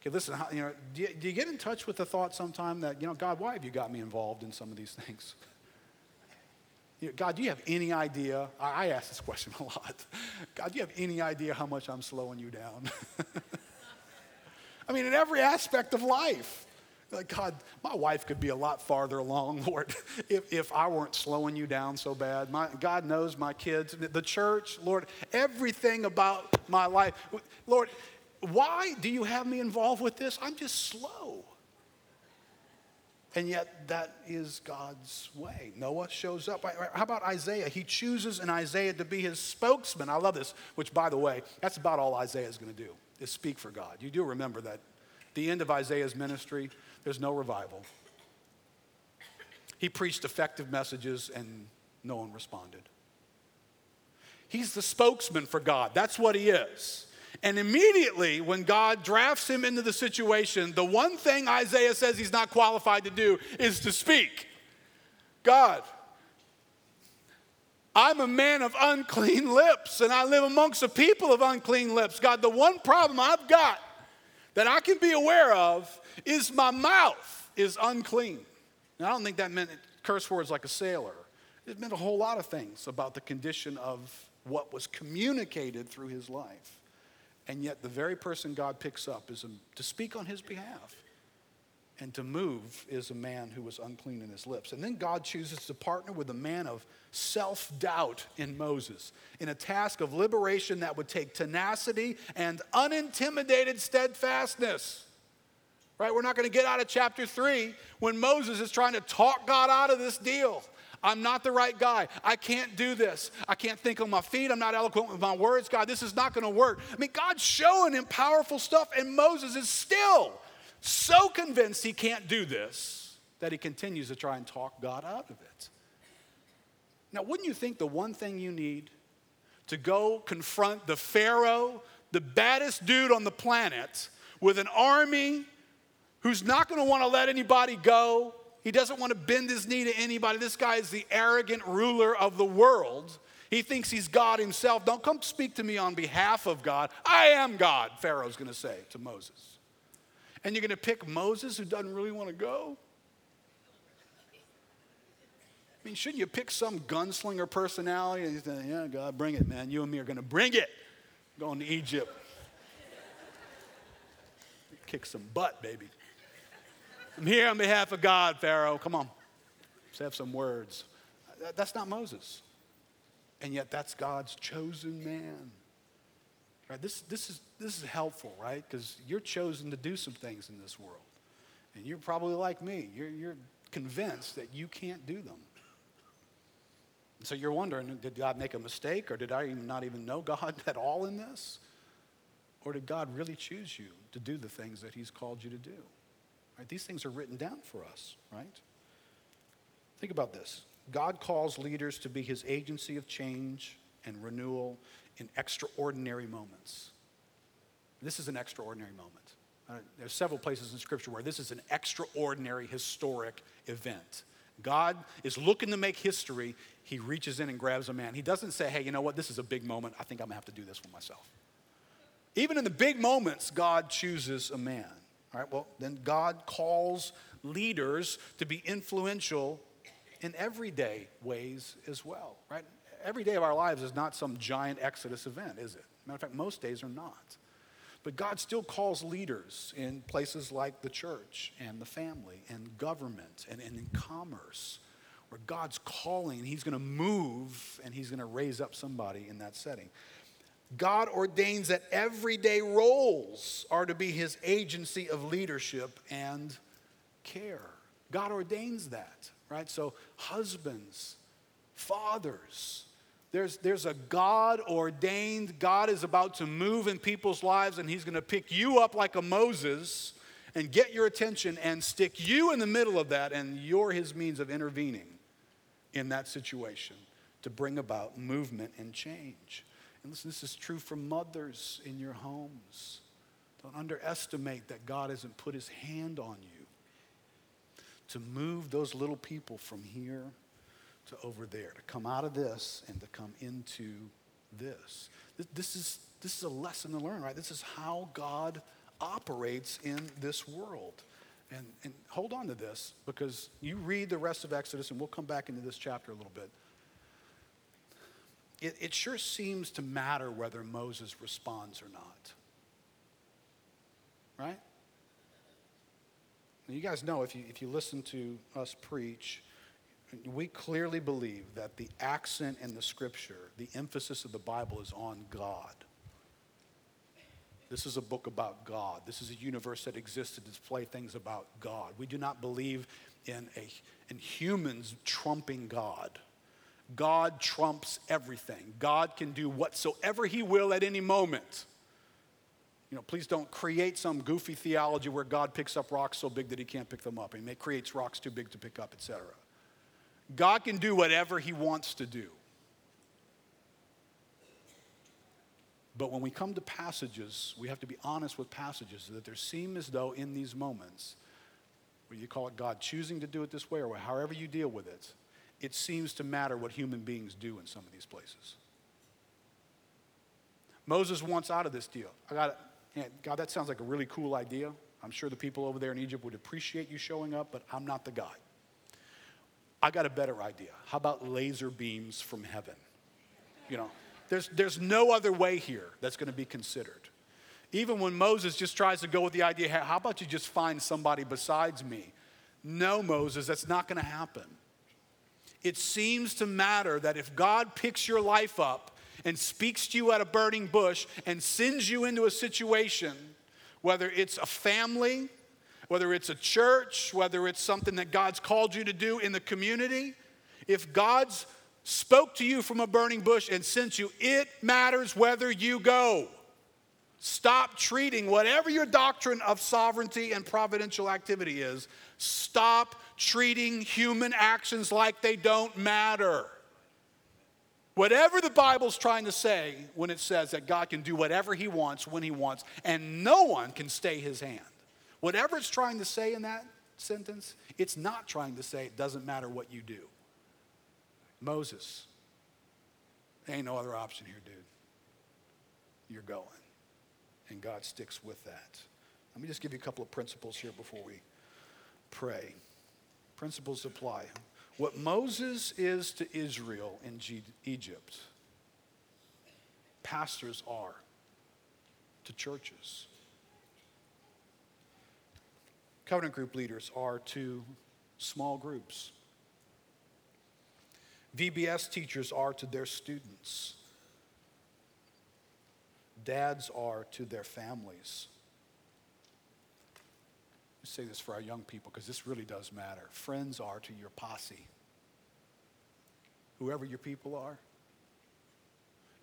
Okay, listen, you know, do you, do you, get in touch with the thought sometime that, you know, God, why have you got me involved in some of these things? You know, God, do you have any idea? I, I ask this question a lot. God, do you have any idea how much I'm slowing you down? I mean, in every aspect of life. Like, God, my wife could be a lot farther along, Lord, if, if I weren't slowing you down so bad. My, God knows my kids, the church, Lord, everything about my life. Lord, why do you have me involved with this? I'm just slow. And yet, that is God's way. Noah shows up. How about Isaiah? He chooses in Isaiah to be his spokesman. I love this, which, by the way, that's about all Isaiah is going to do, is speak for God. You do remember that the end of Isaiah's ministry, there's no revival. He preached effective messages and no one responded. He's the spokesman for God. That's what he is. And immediately, when God drafts him into the situation, the one thing Isaiah says he's not qualified to do is to speak. God, I'm a man of unclean lips, and I live amongst a people of unclean lips. God, the one problem I've got that I can be aware of is my mouth is unclean. Now, I don't think that meant curse words like a sailor. It meant a whole lot of things about the condition of what was communicated through his life. And yet, the very person God picks up is a, to speak on his behalf and to move is a man who was unclean in his lips. And then God chooses to partner with a man of self doubt in Moses in a task of liberation that would take tenacity and unintimidated steadfastness. Right? We're not going to get out of chapter three when Moses is trying to talk God out of this deal. I'm not the right guy. I can't do this. I can't think on my feet. I'm not eloquent with my words. God, this is not going to work. I mean, God's showing him powerful stuff, and Moses is still so convinced he can't do this that he continues to try and talk God out of it. Now, wouldn't you think the one thing you need to go confront the Pharaoh, the baddest dude on the planet, with an army who's not going to want to let anybody go, he doesn't want to bend his knee to anybody. This guy is the arrogant ruler of the world. He thinks he's God himself. Don't come speak to me on behalf of God. I am God, Pharaoh's going to say to Moses. And you're going to pick Moses, who doesn't really want to go? I mean, shouldn't you pick some gunslinger personality and say, yeah, God, bring it, man. You and me are going to bring it. Going to Egypt. Kick some butt, baby. I'm here on behalf of God, Pharaoh. Come on. Let's have some words. That's not Moses. And yet that's God's chosen man. Right? This, this, is, this is helpful, right? Because you're chosen to do some things in this world. And you're probably like me. You're, you're convinced that you can't do them. And so you're wondering, did God make a mistake or did I even not even know God at all in this? Or did God really choose you to do the things that he's called you to do? Right? These things are written down for us, right? Think about this. God calls leaders to be his agency of change and renewal in extraordinary moments. This is an extraordinary moment. Uh, there's several places in Scripture where this is an extraordinary historic event. God is looking to make history. He reaches in and grabs a man. He doesn't say, hey, you know what, this is a big moment. I think I'm gonna have to do this for myself. Even in the big moments, God chooses a man. All right, well, then God calls leaders to be influential in everyday ways as well, right? Every day of our lives is not some giant Exodus event, is it? Matter of fact, most days are not. But God still calls leaders in places like the church and the family and government and, and in commerce, where God's calling He's going to move and He's going to raise up somebody in that setting. God ordains that everyday roles are to be His agency of leadership and care. God ordains that, right? So, husbands, fathers, there's, there's a God ordained, God is about to move in people's lives, and He's going to pick you up like a Moses and get your attention and stick you in the middle of that, and you're His means of intervening in that situation to bring about movement and change. And listen, this is true for mothers in your homes. Don't underestimate that God hasn't put His hand on you to move those little people from here to over there, to come out of this and to come into this. This is, this is a lesson to learn, right? This is how God operates in this world. And, and hold on to this because you read the rest of Exodus, and we'll come back into this chapter a little bit. It, it sure seems to matter whether Moses responds or not. Right? You guys know if you, if you listen to us preach, we clearly believe that the accent in the scripture, the emphasis of the Bible is on God. This is a book about God. This is a universe that exists to display things about God. We do not believe in, a, in humans trumping God. God trumps everything. God can do whatsoever He will at any moment. You know, please don't create some goofy theology where God picks up rocks so big that He can't pick them up. and He creates rocks too big to pick up, etc. God can do whatever He wants to do. But when we come to passages, we have to be honest with passages that there seem as though in these moments, whether you call it God choosing to do it this way or however you deal with it, it seems to matter what human beings do in some of these places. Moses wants out of this deal. I got. God, that sounds like a really cool idea. I'm sure the people over there in Egypt would appreciate you showing up, but I'm not the guy. I got a better idea. How about laser beams from heaven? You know, there's, there's no other way here that's going to be considered. Even when Moses just tries to go with the idea, how about you just find somebody besides me? No, Moses, that's not going to happen. It seems to matter that if God picks your life up and speaks to you at a burning bush and sends you into a situation, whether it's a family, whether it's a church, whether it's something that God's called you to do in the community, if God's spoke to you from a burning bush and sent you, it matters whether you go. Stop treating whatever your doctrine of sovereignty and providential activity is, stop treating human actions like they don't matter. Whatever the Bible's trying to say when it says that God can do whatever He wants when He wants, and no one can stay His hand. Whatever it's trying to say in that sentence, it's not trying to say it doesn't matter what you do. Moses, ain't no other option here, dude. You're going. And God sticks with that. Let me just give you a couple of principles here before we pray. Principles apply. What Moses is to Israel in G- Egypt, pastors are to churches. Covenant group leaders are to small groups. VBS teachers are to their students. Dads are to their families. Say this for our young people because this really does matter. Friends are to your posse. Whoever your people are,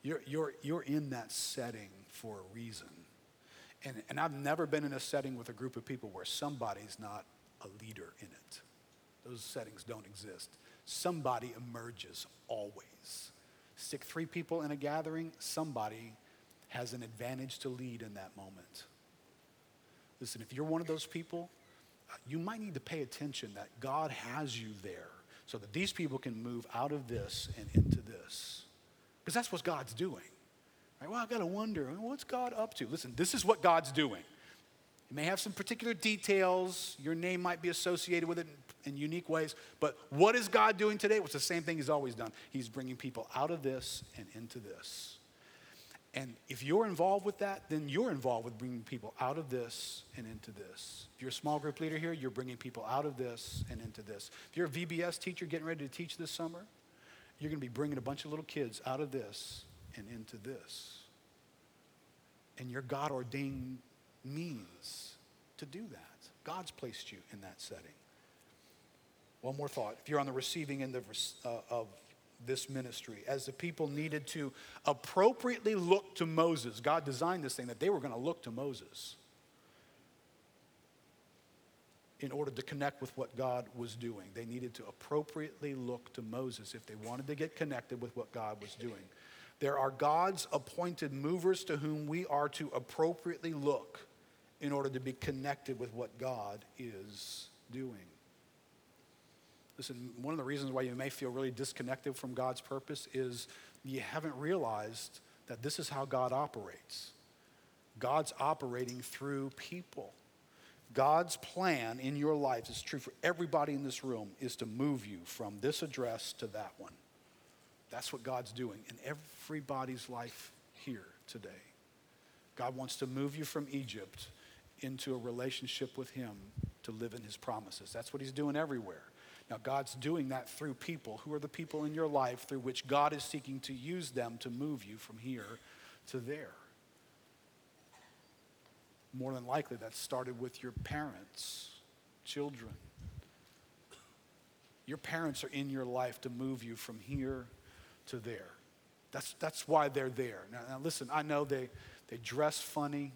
you're, you're, you're in that setting for a reason. And, and I've never been in a setting with a group of people where somebody's not a leader in it. Those settings don't exist. Somebody emerges always. Stick three people in a gathering, somebody has an advantage to lead in that moment. Listen, if you're one of those people, uh, you might need to pay attention that God has you there so that these people can move out of this and into this. Because that's what God's doing. Right? Well, I've got to wonder, what's God up to? Listen, this is what God's doing. It may have some particular details. Your name might be associated with it in, unique ways. But what is God doing today? It's the same thing He's always done. He's bringing people out of this and into this. And if you're involved with that, then you're involved with bringing people out of this and into this. If you're a small group leader here, you're bringing people out of this and into this. If you're a VBS teacher getting ready to teach this summer, you're going to be bringing a bunch of little kids out of this and into this. And your God ordained means to do that. God's placed you in that setting. One more thought. If you're on the receiving end of, uh, of this ministry, as the people needed to appropriately look to Moses, God designed this thing that they were going to look to Moses in order to connect with what God was doing. They needed to appropriately look to Moses if they wanted to get connected with what God was doing. There are God's appointed movers to whom we are to appropriately look in order to be connected with what God is doing. Listen, one of the reasons why you may feel really disconnected from God's purpose is you haven't realized that this is how God operates. God's operating through people. God's plan in your life is true for everybody in this room is to move you from this address to that one. That's what God's doing in everybody's life here today. God wants to move you from Egypt into a relationship with Him to live in His promises. That's what He's doing everywhere. Now, God's doing that through people. Who are the people in your life through which God is seeking to use them to move you from here to there? More than likely, that started with your parents, children. Your parents are in your life to move you from here to there. That's, that's why they're there. Now, now listen, I know they, they dress funny.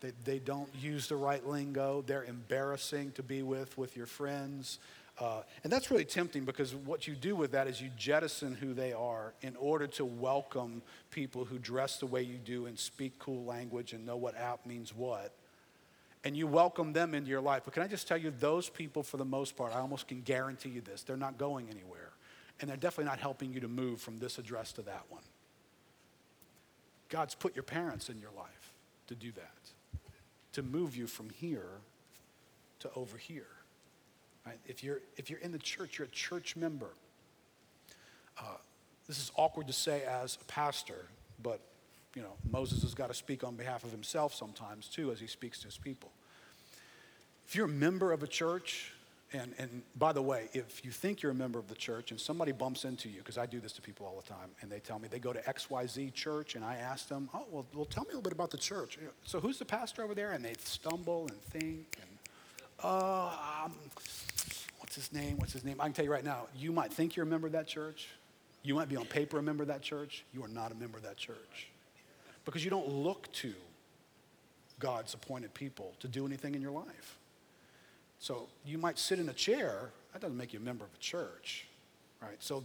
They, they don't use the right lingo. They're embarrassing to be with with your friends. Uh, and that's really tempting because what you do with that is you jettison who they are in order to welcome people who dress the way you do and speak cool language and know what app means what. And you welcome them into your life. But can I just tell you, those people, for the most part, I almost can guarantee you this, they're not going anywhere. And they're definitely not helping you to move from this address to that one. God's put your parents in your life to do that, to move you from here to over here. Right? If, you're, if you're in the church, you're a church member. Uh, this is awkward to say as a pastor, but you know, Moses has got to speak on behalf of himself sometimes too as he speaks to his people. If you're a member of a church, and, and by the way, if you think you're a member of the church and somebody bumps into you, because I do this to people all the time, and they tell me they go to XYZ church, and I ask them, oh, well, well tell me a little bit about the church. So who's the pastor over there? And they stumble and think, and, uh, um, what's his name? What's his name? I can tell you right now, you might think you're a member of that church. You might be on paper a member of that church. You are not a member of that church. Because you don't look to God's appointed people to do anything in your life. So you might sit in a chair, that doesn't make you a member of a church, right? So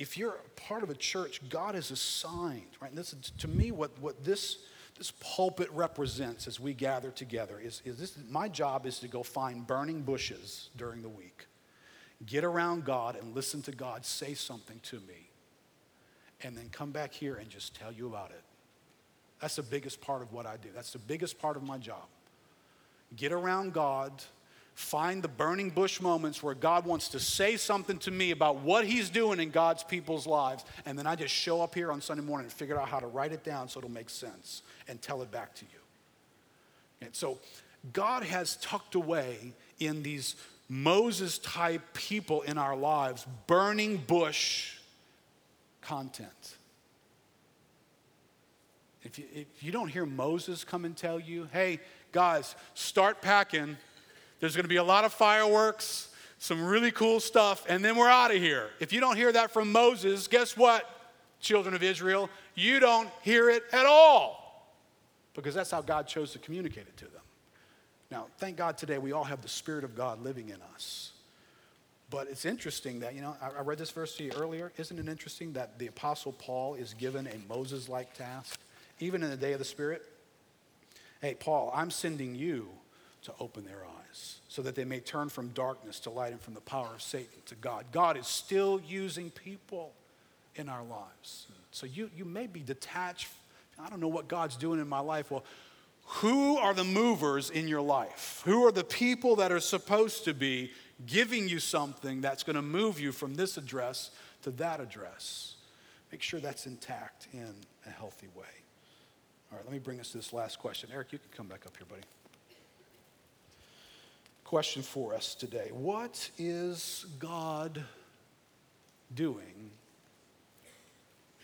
if you're part of a church, God is assigned, right? And this is, to me, what, what this, this pulpit represents as we gather together is, is this, my job is to go find burning bushes during the week, get around God and listen to God say something to me, and then come back here and just tell you about it. That's the biggest part of what I do. That's the biggest part of my job. Get around God find the burning bush moments where God wants to say something to me about what He's doing in God's people's lives, and then I just show up here on Sunday morning and figure out how to write it down so it'll make sense and tell it back to you. And so God has tucked away in these Moses type people in our lives burning bush content. If you, if you don't hear Moses come and tell you, hey, guys, start packing there's going to be a lot of fireworks, some really cool stuff, and then we're out of here. If you don't hear that from Moses, guess what, children of Israel? You don't hear it at all because that's how God chose to communicate it to them. Now, thank God today we all have the Spirit of God living in us. But it's interesting that, you know, I, read this verse to you earlier. Isn't it interesting that the Apostle Paul is given a Moses like task, even in the day of the Spirit? Hey, Paul, I'm sending you to open their eyes so that they may turn from darkness to light and from the power of Satan to God. God is still using people in our lives. So you, you may be detached. I don't know what God's doing in my life. Well, who are the movers in your life? Who are the people that are supposed to be giving you something that's going to move you from this address to that address? Make sure that's intact in a healthy way. All right, let me bring us to this last question. Eric, you can come back up here, buddy. Question for us today What is God doing,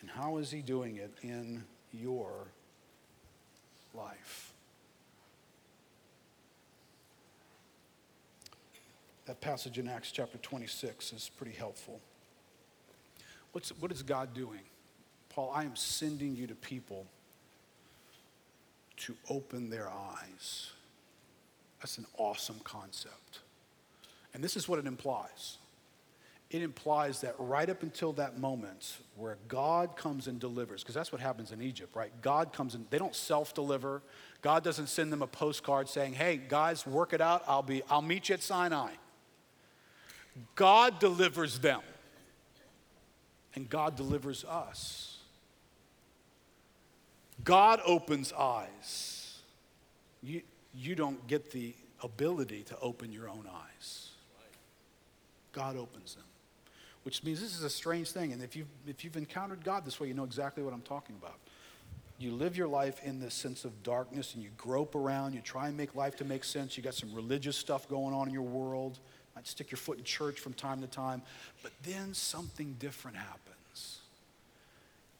and how is He doing it in your life? That passage in Acts chapter 26 is pretty helpful. What's, what is God doing? Paul, I am sending you to people to open their eyes. That's an awesome concept. And this is what it implies it implies that right up until that moment where God comes and delivers, because that's what happens in Egypt, right? God comes and they don't self deliver. God doesn't send them a postcard saying, hey, guys, work it out. I'll, be, I'll meet you at Sinai. God delivers them, and God delivers us. God opens eyes. You, you don't get the ability to open your own eyes. God opens them, which means this is a strange thing. And if you've, if you've encountered God this way, you know exactly what I'm talking about. You live your life in this sense of darkness and you grope around, you try and make life to make sense. You got some religious stuff going on in your world might stick your foot in church from time to time, but then something different happens.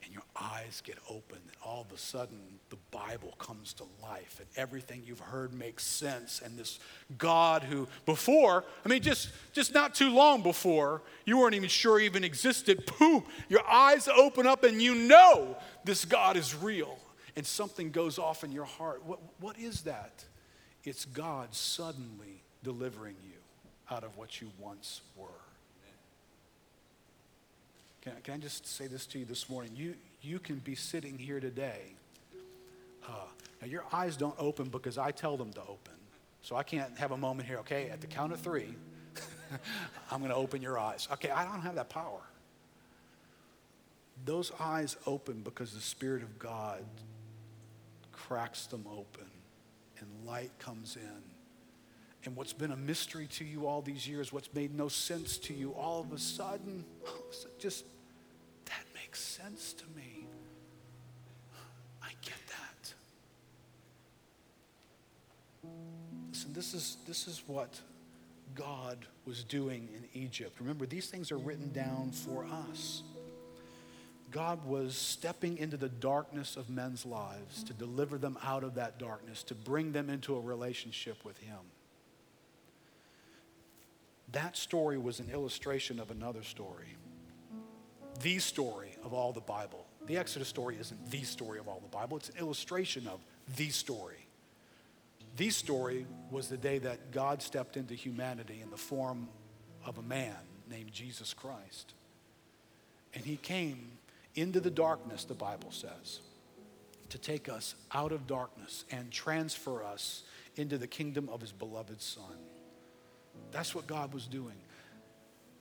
And your eyes get open, and all of a sudden the Bible comes to life, and everything you've heard makes sense. And this God who before, I mean, just, just not too long before, you weren't even sure even existed, boom, your eyes open up, and you know this God is real. And something goes off in your heart. What, what is that? It's God suddenly delivering you out of what you once were. Can, can I just say this to you this morning? You, you can be sitting here today. Uh, now, your eyes don't open because I tell them to open. So I can't have a moment here, okay? At the count of three, I'm going to open your eyes. Okay, I don't have that power. Those eyes open because the Spirit of God cracks them open and light comes in and what's been a mystery to you all these years, what's made no sense to you, all of a sudden, just makes sense to me. I get that. Listen, this is, this is what God was doing in Egypt. Remember, these things are written down for us. God was stepping into the darkness of men's lives to deliver them out of that darkness, to bring them into a relationship with Him. That story was an illustration of another story. The story of all the Bible. The Exodus story isn't the story of all the Bible, it's an illustration of the story. The story was the day that God stepped into humanity in the form of a man named Jesus Christ. And he came into the darkness, the Bible says, to take us out of darkness and transfer us into the kingdom of his beloved Son. That's what God was doing.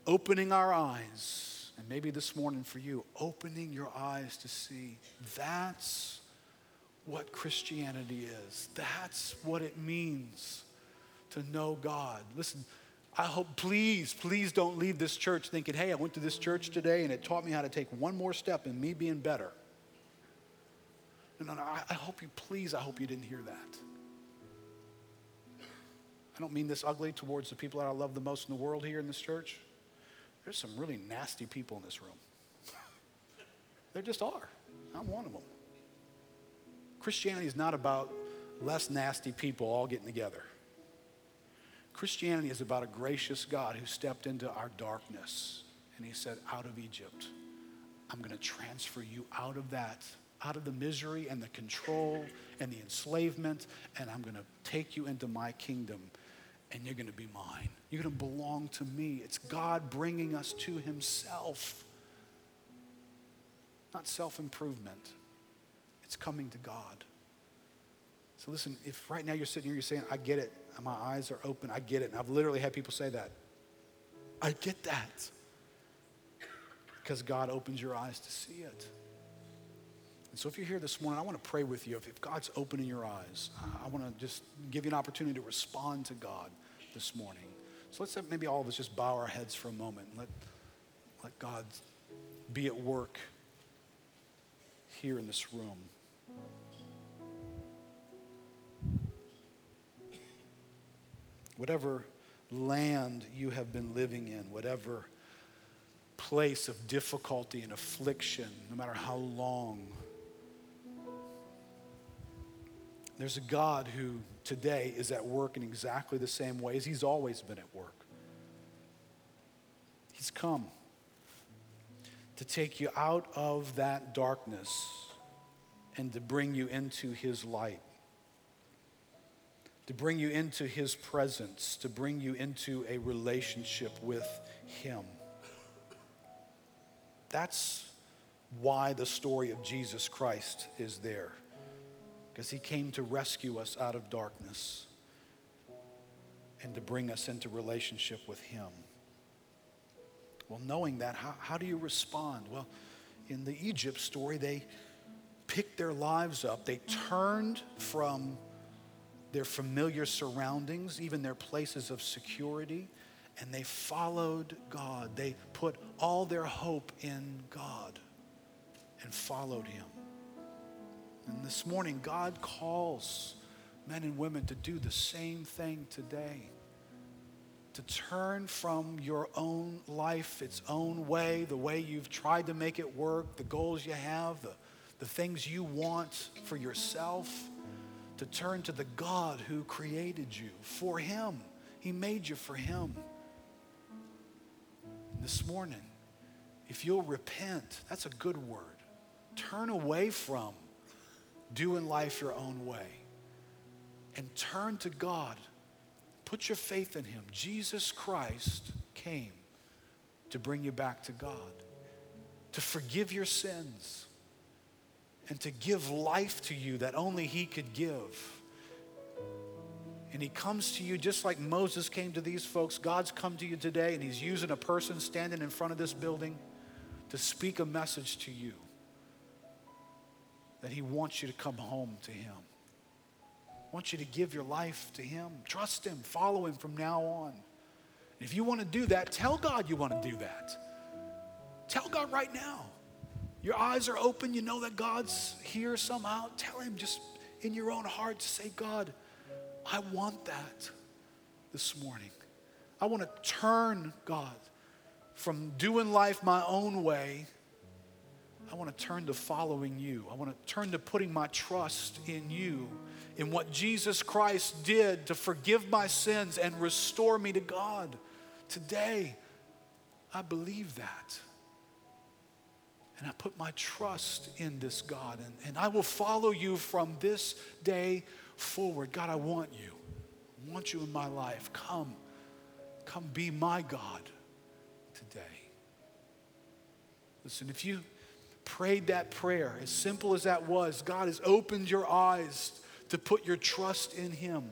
Opening our eyes, and maybe this morning for you, opening your eyes to see that's what Christianity is. That's what it means to know God. Listen, I hope, please, please don't leave this church thinking, hey, I went to this church today and it taught me how to take one more step in me being better. No, no, no. I, I hope you, please, I hope you didn't hear that. I don't mean this ugly towards the people that I love the most in the world here in this church. There's some really nasty people in this room. there just are. I'm one of them. Christianity is not about less nasty people all getting together. Christianity is about a gracious God who stepped into our darkness and he said, Out of Egypt, I'm going to transfer you out of that, out of the misery and the control and the enslavement, and I'm going to take you into my kingdom and you're going to be mine. You're going to belong to me. It's God bringing us to Himself, not self improvement. It's coming to God. So listen, if right now you're sitting here, you're saying, I get it. My eyes are open. I get it. And I've literally had people say that. I get that. Because God opens your eyes to see it. And so if you're here this morning, I want to pray with you. If, if God's opening your eyes, I want to just give you an opportunity to respond to God this morning. So let's maybe all of us just bow our heads for a moment and let, let God be at work here in this room. Whatever land you have been living in, whatever place of difficulty and affliction, no matter how long, there's a God who today is at work in exactly the same ways he's always been at work. He's come to take you out of that darkness and to bring you into his light to bring you into His presence, to bring you into a relationship with Him. That's why the story of Jesus Christ is there, because He came to rescue us out of darkness and to bring us into relationship with Him. Well, knowing that, how, how do you respond? Well, in the Egypt story, they picked their lives up, they turned from their familiar surroundings, even their places of security, and they followed God. They put all their hope in God and followed Him. And this morning, God calls men and women to do the same thing today. To turn from your own life, its own way, the way you've tried to make it work, the goals you have, the, the things you want for yourself to turn to the God who created you for Him. He made you for Him. This morning, if you'll repent, that's a good word. Turn away from doing life your own way and turn to God. Put your faith in Him. Jesus Christ came to bring you back to God, to forgive your sins and to give life to you that only He could give. And He comes to you just like Moses came to these folks. God's come to you today, and He's using a person standing in front of this building to speak a message to you that He wants you to come home to Him. wants you to give your life to Him. Trust Him, follow Him from now on. If you want to do that, tell God you want to do that. Tell God right now. Your eyes are open, you know that God's here somehow. Tell Him just in your own heart to say, God, I want that this morning. I want to turn, God, from doing life my own way. I want to turn to following you. I want to turn to putting my trust in you, in what Jesus Christ did to forgive my sins and restore me to God. Today, I believe that. And I put my trust in this God. And, and I will follow you from this day forward. God, I want you. I want you in my life. Come. Come be my God today. Listen, if you prayed that prayer, as simple as that was, God has opened your eyes to put your trust in Him.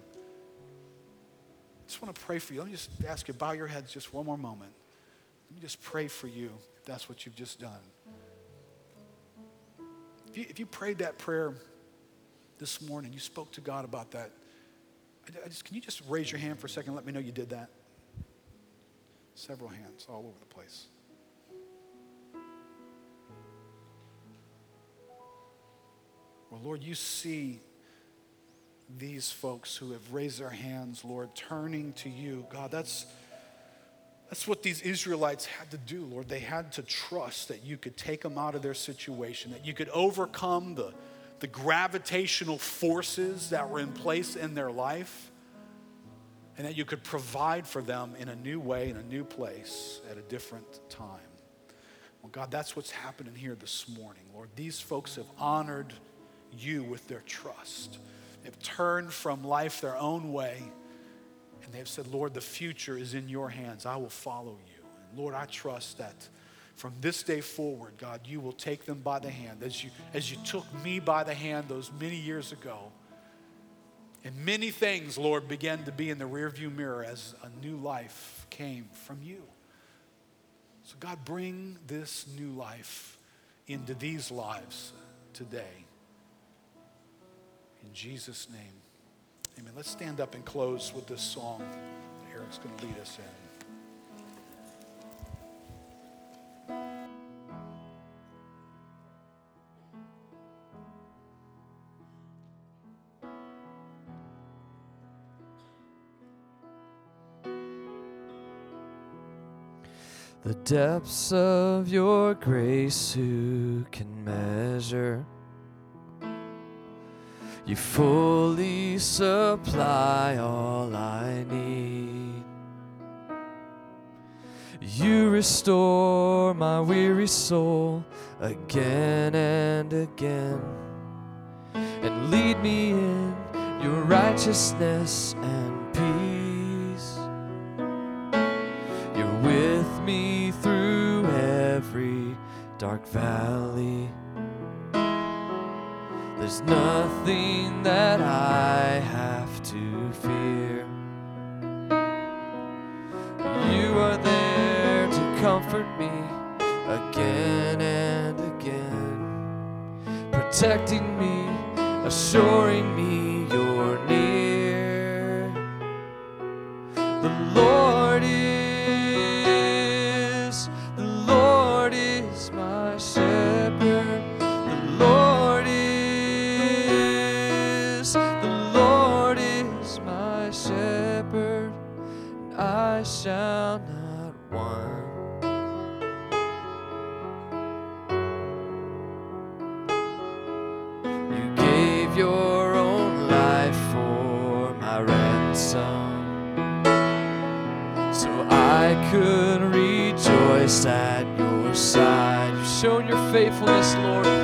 I just want to pray for you. Let me just ask you, bow your heads just one more moment. Let me just pray for you if that's what you've just done. If you, if you prayed that prayer this morning, you spoke to God about that, I just, can you just raise your hand for a second and let me know you did that? Several hands all over the place. Well, Lord, you see these folks who have raised their hands, Lord, turning to you. God, that's that's what these Israelites had to do, Lord. They had to trust that you could take them out of their situation, that you could overcome the, the gravitational forces that were in place in their life, and that you could provide for them in a new way, in a new place, at a different time. Well, God, that's what's happening here this morning, Lord. These folks have honored you with their trust. They've turned from life their own way and they've said, Lord, the future is in your hands. I will follow you. And Lord, I trust that from this day forward, God, you will take them by the hand as you, as you took me by the hand those many years ago. And many things, Lord, began to be in the rearview mirror as a new life came from you. So, God, bring this new life into these lives today. Jesus' name. Amen. Let's stand up and close with this song. Eric's going to lead us in. The depths of your grace, who can measure? You fully supply all I need. You restore my weary soul again and again, and lead me in your righteousness and peace. You're with me through every dark valley. There's nothing that I have to fear. You are there to comfort me again and again, protecting me, assuring me faithfulness, Lord.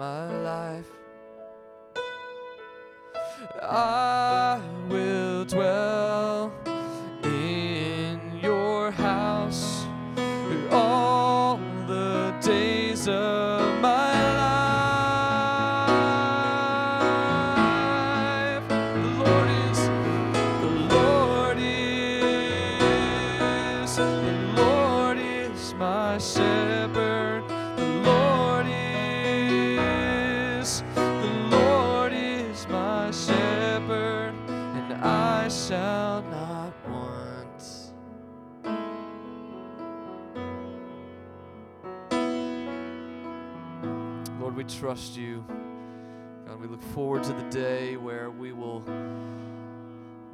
My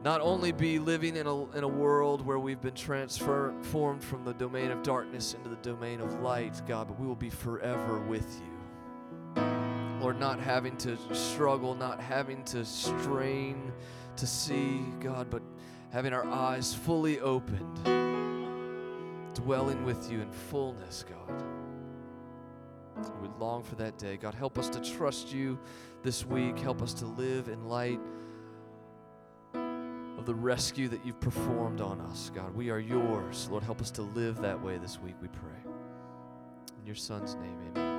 not only be living in a, in a world where we've been transformed from the domain of darkness into the domain of light, God, but we will be forever with you. Lord, not having to struggle, not having to strain to see, God, but having our eyes fully opened, dwelling with you in fullness, God. We long for that day. God, help us to trust you this week. Help us to live in light the rescue that you've performed on us. God, we are yours. Lord, help us to live that way this week, we pray. In your son's name, amen.